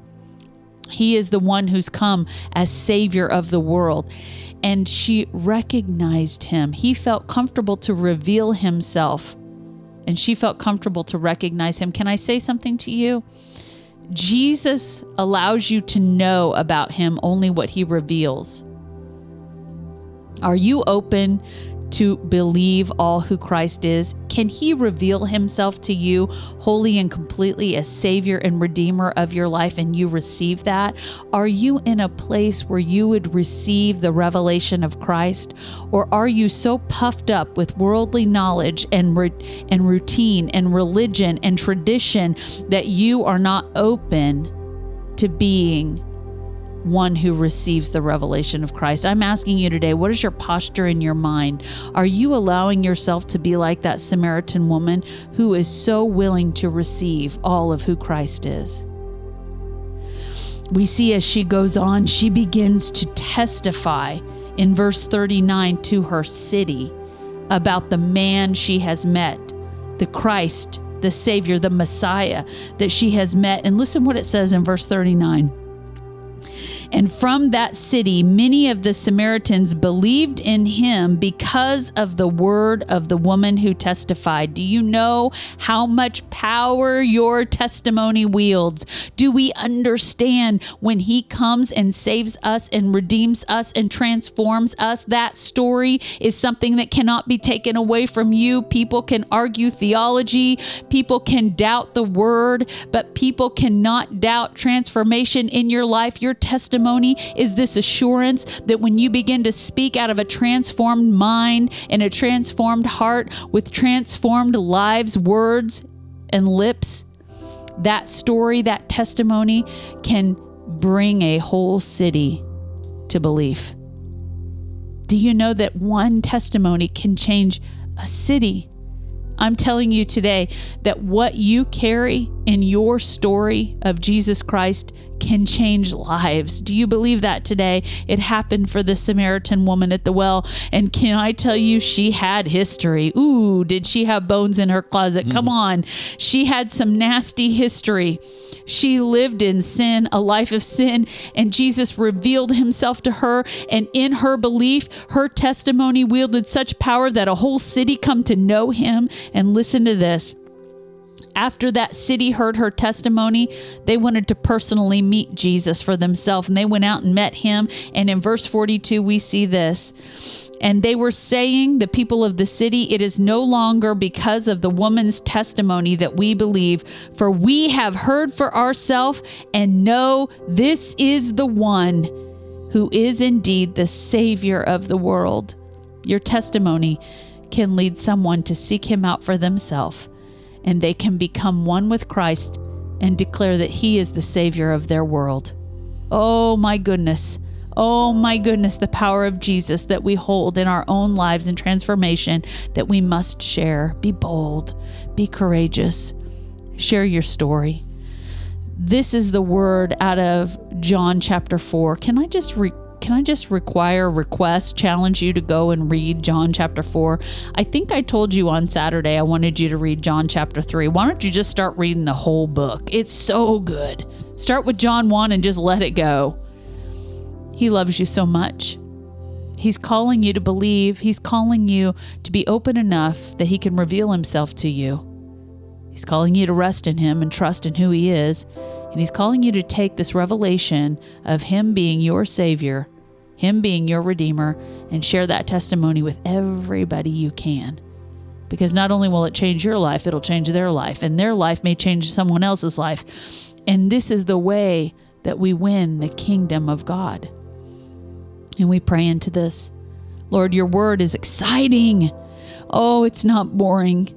He is the one who's come as Savior of the world. And she recognized him. He felt comfortable to reveal himself, and she felt comfortable to recognize him. Can I say something to you? Jesus allows you to know about him only what he reveals. Are you open to believe all who Christ is? Can He reveal Himself to you wholly and completely as Savior and Redeemer of your life and you receive that? Are you in a place where you would receive the revelation of Christ? Or are you so puffed up with worldly knowledge and, and routine and religion and tradition that you are not open to being? One who receives the revelation of Christ. I'm asking you today, what is your posture in your mind? Are you allowing yourself to be like that Samaritan woman who is so willing to receive all of who Christ is? We see as she goes on, she begins to testify in verse 39 to her city about the man she has met, the Christ the Savior, the Messiah that she has met. And listen what it says in verse 39. And from that city, many of the Samaritans believed in him because of the word of the woman who testified. Do you know how much power your testimony wields? Do we understand when he comes and saves us and redeems us and transforms us? That story is something that cannot be taken away from you. People can argue theology, people can doubt the word, but people cannot doubt transformation in your life. Your testimony testimony is this assurance that when you begin to speak out of a transformed mind and a transformed heart with transformed lives, words, and lips, that story, that testimony can bring a whole city to belief. Do you know that one testimony can change a city? I'm telling you today that what you carry in your story of Jesus Christ can change lives. Do you believe that today? It happened for the Samaritan woman at the well. And can I tell you, she had history. Ooh, did she have bones in her closet? Mm. Come on. She had some nasty history. She lived in sin, a life of sin, and Jesus revealed himself to her. And in her belief, her testimony wielded such power that a whole city come to know him. And listen to this after that city heard her testimony, they wanted to personally meet Jesus for themselves and they went out and met him. And in verse 42, we see this. And they were saying, the people of the city, it is no longer because of the woman's testimony that we believe, for we have heard for ourselves and know this is the one who is indeed the Savior of the world. Your testimony can lead someone to seek him out for themselves and they can become one with Christ and declare that He is the Savior of their world. Oh my goodness. Oh my goodness, the power of Jesus that we hold in our own lives and transformation that we must share. Be bold, be courageous, share your story. This is the word out of John chapter 4. Can I just re- can I just require, request, challenge you to go and read John chapter 4? I think I told you on Saturday I wanted you to read John chapter 3. Why don't you just start reading the whole book? It's so good. Start with John 1 and just let it go. He loves you so much. He's calling you to believe. He's calling you to be open enough that He can reveal Himself to you. He's calling you to rest in Him and trust in who He is. And He's calling you to take this revelation of Him being your Savior, Him being your Redeemer, and share that testimony with everybody you can. Because not only will it change your life, it'll change their life, and their life may change someone else's life. And this is the way that we win the kingdom of God. And we pray into this. Lord, your word is exciting. Oh, it's not boring.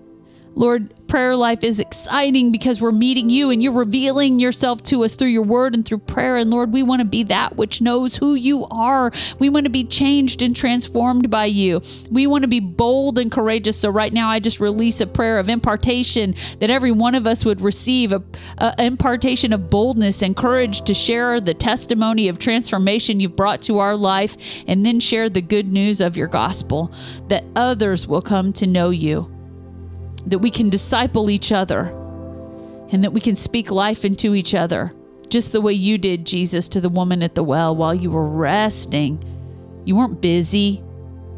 Lord, prayer life is exciting because we're meeting you and you're revealing yourself to us through your word and through prayer. And Lord, we want to be that which knows who you are. We want to be changed and transformed by you. We want to be bold and courageous. So, right now, I just release a prayer of impartation that every one of us would receive a, a impartation of boldness and courage to share the testimony of transformation you've brought to our life and then share the good news of your gospel that others will come to know you that we can disciple each other and that we can speak life into each other, just the way you did, Jesus, to the woman at the well while you were resting. You weren't busy,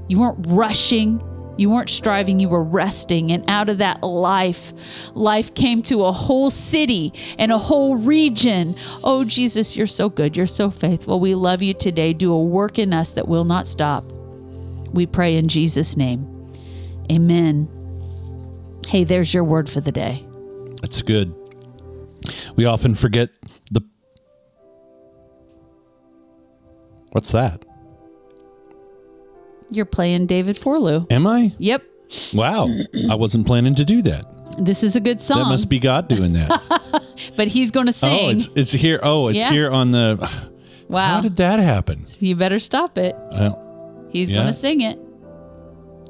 you weren't rushing. You weren't striving, you were resting. And out of that life, life came to a whole city and a whole region. Oh, Jesus, you're so good. You're so faithful. We love you today. Do a work in us that will not stop. We pray in Jesus' name. Amen. Hey, there's your word for the day. That's good. We often forget the. What's that? You're playing David Forlu. Am I? Yep. Wow. I wasn't planning to do that. This is a good song. That must be God doing that. but he's going to oh, sing. Oh, it's it's here. Oh, it's yeah. here on the. Wow. How did that happen? You better stop it. Well, he's yeah. going to sing it.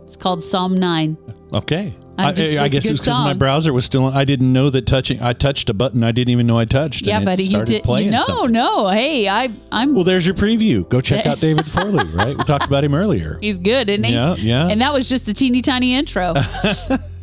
It's called Psalm 9. Okay. I, I, guess it's because my browser was still. I didn't know that touching. I touched a button I didn't even know I touched. Yeah, but you did. Playing no, something. no. Hey, I, I'm. Well, there's your preview. Go check out David Forlu. Right, we talked about him earlier. He's good, isn't he? Yeah, yeah. And that was just a teeny tiny intro.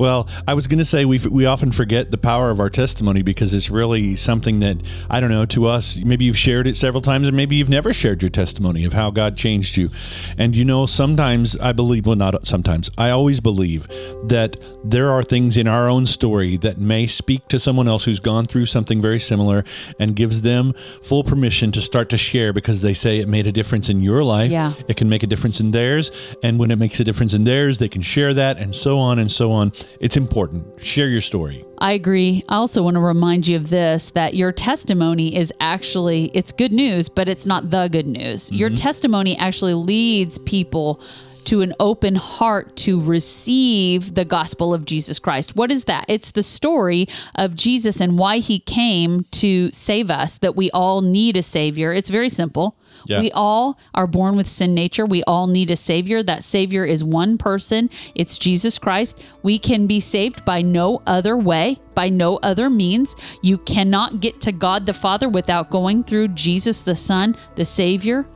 Well, I was going to say we we often forget the power of our testimony because it's really something that I don't know to us. Maybe you've shared it several times, and maybe you've never shared your testimony of how God changed you. And you know, sometimes I believe, well, not sometimes, I always believe that there are things in our own story that may speak to someone else who's gone through something very similar and gives them full permission to start to share because they say it made a difference in your life. Yeah. It can make a difference in theirs, and when it makes a difference in theirs, they can share that, and so on and so on. It's important. Share your story. I agree. I also want to remind you of this that your testimony is actually it's good news, but it's not the good news. Your mm-hmm. testimony actually leads people to an open heart to receive the gospel of Jesus Christ. What is that? It's the story of Jesus and why he came to save us, that we all need a savior. It's very simple. Yeah. We all are born with sin nature. We all need a savior. That savior is one person. It's Jesus Christ. We can be saved by no other way, by no other means. You cannot get to God the Father without going through Jesus the Son, the savior.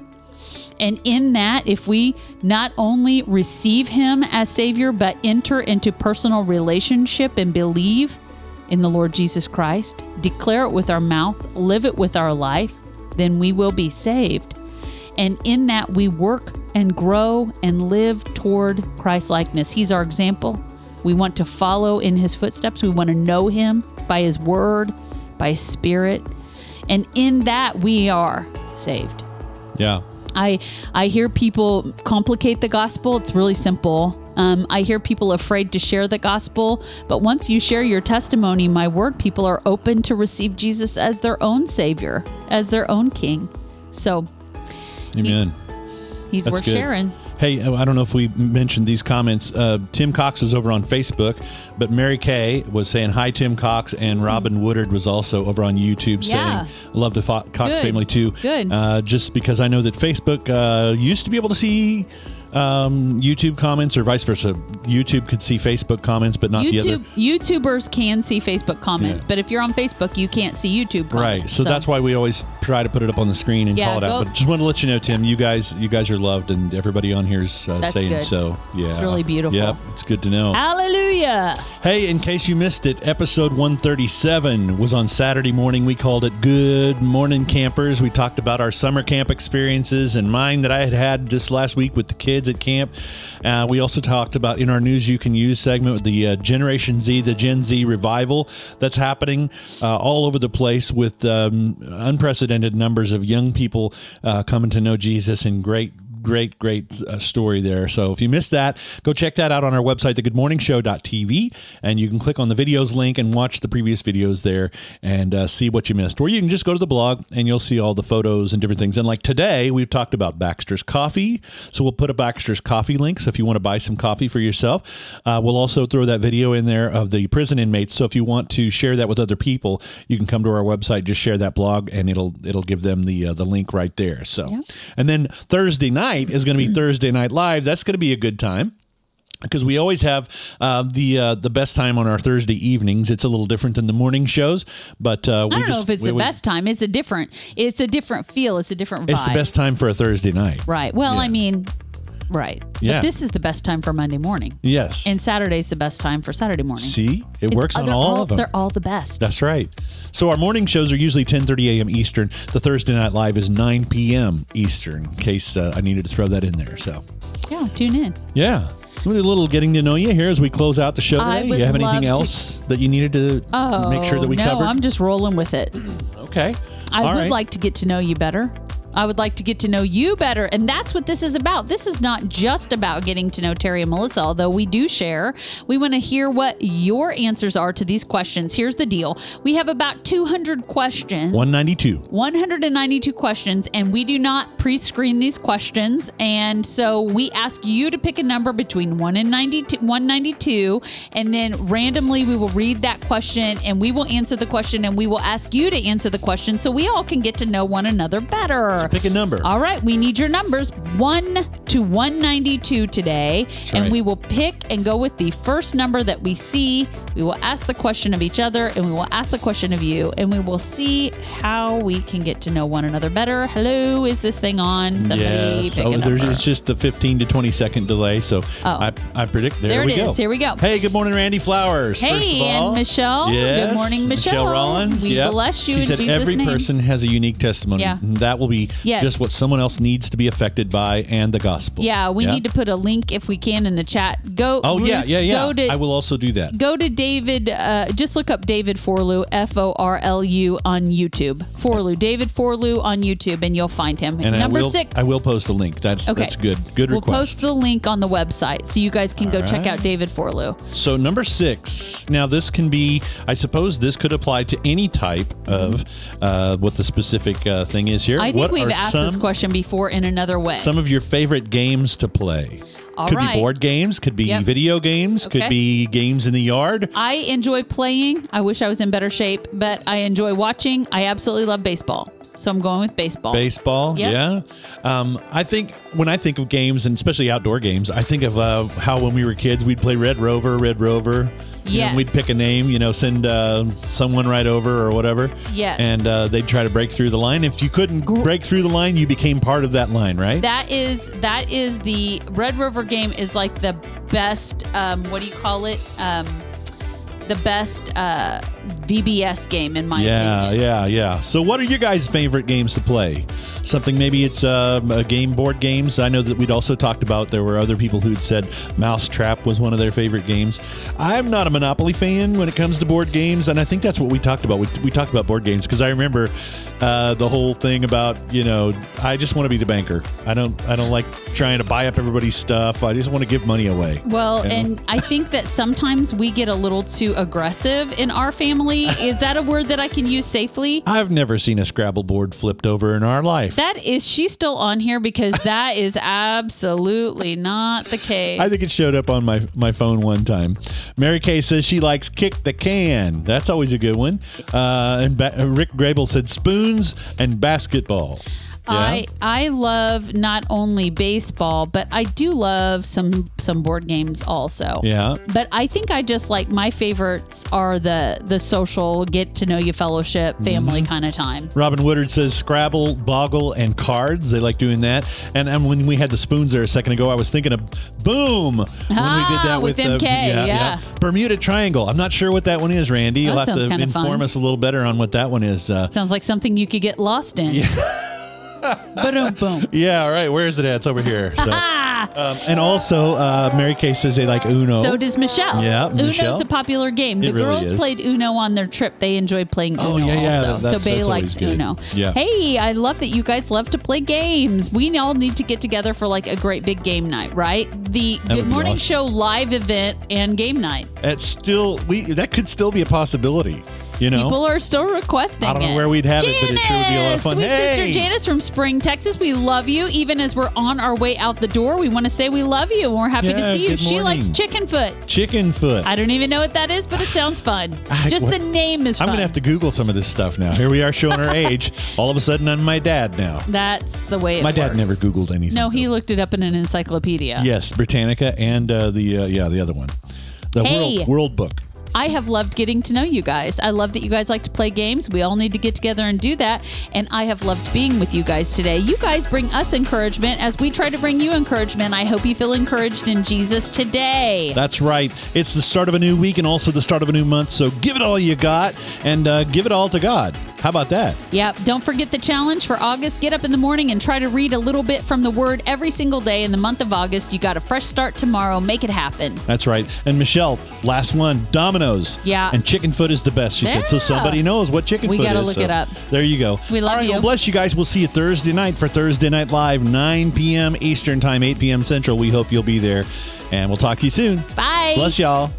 And in that, if we not only receive him as savior, but enter into personal relationship and believe in the Lord Jesus Christ, declare it with our mouth, live it with our life, then we will be saved. And in that, we work and grow and live toward Christ likeness. He's our example. We want to follow in his footsteps. We want to know him by his word, by his spirit. And in that, we are saved. Yeah. I I hear people complicate the gospel. It's really simple. Um, I hear people afraid to share the gospel, but once you share your testimony, my word, people are open to receive Jesus as their own savior, as their own king. So Amen. he's That's worth good. sharing. Hey, uh, I don't know if we mentioned these comments. Uh, Tim Cox is over on Facebook, but Mary Kay was saying hi, Tim Cox, and Robin Woodard was also over on YouTube. Yeah. saying love the Fo- Cox Good. family too. Good. Uh, just because I know that Facebook uh, used to be able to see um, YouTube comments or vice versa. YouTube could see Facebook comments, but not the other. YouTube YouTubers can see Facebook comments, Yeah. but if you're on Facebook, you can't see YouTube comments. Right, so, that's why we always try to put it up on the screen and Yeah, call it out. go- But just want to let you know, Tim, you guys, you guys are loved, and everybody on here is uh, That's saying good. so. Yeah, It's really beautiful. Yep, it's good to know. Hallelujah. Hey, in case you missed it, episode 137 was on Saturday morning. We called it Good Morning Campers. We talked about our summer camp experiences and mine that I had had just last week with the kids at camp. Uh, we also talked about in our News You Can Use segment with the uh, Generation Z, the Gen Z revival that's happening uh, all over the place with um, unprecedented numbers of young people uh, coming to know Jesus in great great, great uh, story there. So if you missed that, go check that out on our website, thegoodmorningshow.tv, and you can click on the videos link and watch the previous videos there and uh, see what you missed. Or you can just go to the blog and you'll see all the photos and different things. And like today, we've talked about Baxter's Coffee. So we'll put a Baxter's Coffee link. So if you want to buy some coffee for yourself, uh, we'll also throw that video in there of the prison inmates. So if you want to share that with other people, you can come to our website, just share that blog, and it'll it'll give them the uh, the link right there. So, and then Thursday night is going to be Thursday Night Live. That's going to be a good time because we always have uh, the uh, the best time on our Thursday evenings. It's a little different than the morning shows, but uh, we I don't just know if it's the always- best time. It's a different. It's a different feel. It's a different vibe. It's the best time for a Thursday night. Right. Well, Yeah. I mean, right. Yeah. But this is the best time for Monday morning. Yes. And Saturday's the best time for Saturday morning. See, it It's- works on they're all, of them. They're all the best. That's right. So our morning shows are usually 10:30 a.m. Eastern. The Thursday Night Live is 9 p.m. Eastern. In case uh, I needed to throw that in there. So yeah, tune in. yeah. A little getting to know you here as we close out the show today. You have anything to- else that you needed to Oh, make sure that we cover? no, covered? I'm just rolling with it. okay. I All would right. like to get to know you better. I would like to get to know you better. And that's what this is about. This is not just about getting to know Terry and Melissa, although we do share. We want to hear what your answers are to these questions. Here's the deal we have about 200 questions. 192. 192 questions, and we do not pre screen these questions. And so we ask you to pick a number between 1 and 92, 192, and then randomly we will read that question and we will answer the question and we will ask you to answer the question so we all can get to know one another better. Number. Pick a number. All right, we need your numbers 1 to 192 today. and right. we will pick and go with the first number that we see. We will ask the question of each other and we will ask the question of you. And we will see how we can get to know one another better. Hello, is this thing on? Somebody yes. pick Oh, there's number. it's just the 15 to 20 second delay. So Oh. I, I predict there, There we it go. is. Here we go. Hey, good morning, Randy Flowers. Hey, first of all. and Michelle. Yes. Good morning, Michelle. Rollins. We yep. bless you She said Jesus' every name. person has a unique testimony. Yeah. That will be Yes. just what someone else needs to be affected by and the gospel. Yeah, we need to put a link if we can in the chat. Go. Oh, yeah, Ruth, yeah, yeah. Go to I will also do that. go to David. Uh, just look up David Forlu, F O R L U, on YouTube. Forlu, David Forlu on YouTube, and you'll find him. And Number I will, six. I will post a link. That's Okay. that's good. Good request. We'll post the link on the website so you guys can go check out David Forlu. So number six. Now this can be. I suppose this could apply to any type of uh, what the specific uh, thing is here. I think what we've asked some, this question before in another way. Some of your favorite games to play. All could right. be board games. Could be Yep. video games. Okay. Could be games in the yard. I enjoy playing. I wish I was in better shape, but I enjoy watching. I absolutely love baseball. So I'm going with baseball. Baseball, Yep. yeah. Um, I think when I think of games, and especially outdoor games, I think of uh, how when we were kids, we'd play Red Rover, Red Rover. You know, we'd pick a name, you know, send uh, someone right over or whatever. Yes. And uh, they'd try to break through the line. If you couldn't break through the line, you became part of that line, right? That is that is the Red Rover game is like the best. Um, what do you call it? Um, the best uh, VBS game in my yeah, opinion. yeah, yeah. So, what are your guys' favorite games to play? Something maybe it's um, a game board games. I know that we'd also talked about there were other people who'd said Mousetrap was one of their favorite games. I'm not a Monopoly fan when it comes to board games, and I think that's what we talked about. We, we talked about board games because I remember uh, the whole thing about you know I just want to be the banker. I don't I don't like trying to buy up everybody's stuff. I just want to give money away. Well, you know? and I think that sometimes we get a little too aggressive in our family. Is that a word that I can use safely? I've never seen a Scrabble board flipped over in our life. That is she's still on here because that is absolutely not the case. I think it showed up on my, my phone one time. Mary Kay says she likes kick the can. That's always a good one. Uh, and ba- Rick Grable said spoons and basketball. Yeah? I I love not only baseball, but I do love some some board games also. Yeah. But I think I just like my favorites are the the social get to know you fellowship family Mm-hmm. kind of time. Robin Woodard says Scrabble, Boggle, and cards. They like doing that. And, and when we had the spoons there a second ago, I was thinking of Boom when we did Ah, that with with, MK, yeah. Bermuda Triangle. I'm not sure what that one is, Randy. You'll have to inform fun. us a little better on what that one is. Uh, Sounds like something you could get lost in. boom. yeah, all right. Where is it at? It's over here. So, um, and also, uh, Mary Kay says they like Uno. So does Michelle. Yeah, Uno's Michelle. a popular game. The It really girls is. played Uno on their trip. They enjoyed playing Uno Oh, yeah, yeah, also. that's- so Bay that's likes good. Uno. Yeah. Hey, I love that you guys love to play games. We all need to get together for like a great big game night, right? The would Good be Morning awesome. Show live event and game night. It's still we that could still be a possibility. You know, People are still requesting I don't know it. where we'd have it, but it sure would be a lot of fun. Sweet Hey! sister Janice from Spring, Texas. We love you. Even as we're on our way out the door, we want to say we love you and we're happy Yeah, to see you. She likes chicken foot. chicken foot. I don't even know what that is, but it sounds fun. I- Just what- the name is fun. I'm gonna have to Google some of this stuff now. Here we are showing our age. All of a sudden, I'm my dad now. That's the way it My dad never Googled anything. No, he though. looked it up in an encyclopedia. Yes, Britannica and uh, the uh, yeah the other one, the Hey. World World Book. I have loved getting to know you guys. I love that you guys like to play games. We all need to get together and do that. And I have loved being with you guys today. You guys bring us encouragement as we try to bring you encouragement. I hope you feel encouraged in Jesus today. That's right. It's the start of a new week and also the start of a new month. So give it all you got and uh, give it all to God. How about that? Yep. Don't forget the challenge for August. Get up in the morning and try to read a little bit from the Word every single day in the month of August. You got a fresh start tomorrow. Make it happen. That's right. And Michelle, last one, dominoes. Yeah. And chicken foot is the best. She said. So somebody knows what chicken We foot is. We gotta look so it up. There you go. We love All right, you. Well, bless you guys. We'll see you Thursday night for Thursday Night Live, 9 p.m. Eastern Time, 8 p.m. Central. We hope you'll be there. And we'll talk to you soon. Bye. Bless y'all.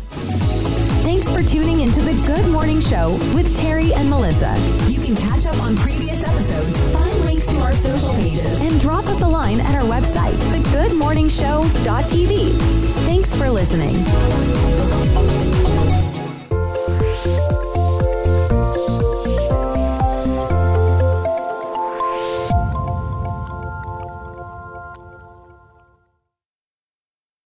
Thanks for tuning into the Good Morning Show with Terry and Melissa. You can catch up on previous episodes, find links to our social pages, and drop us a line at our website, thegoodmorningshow.tv. Thanks for listening.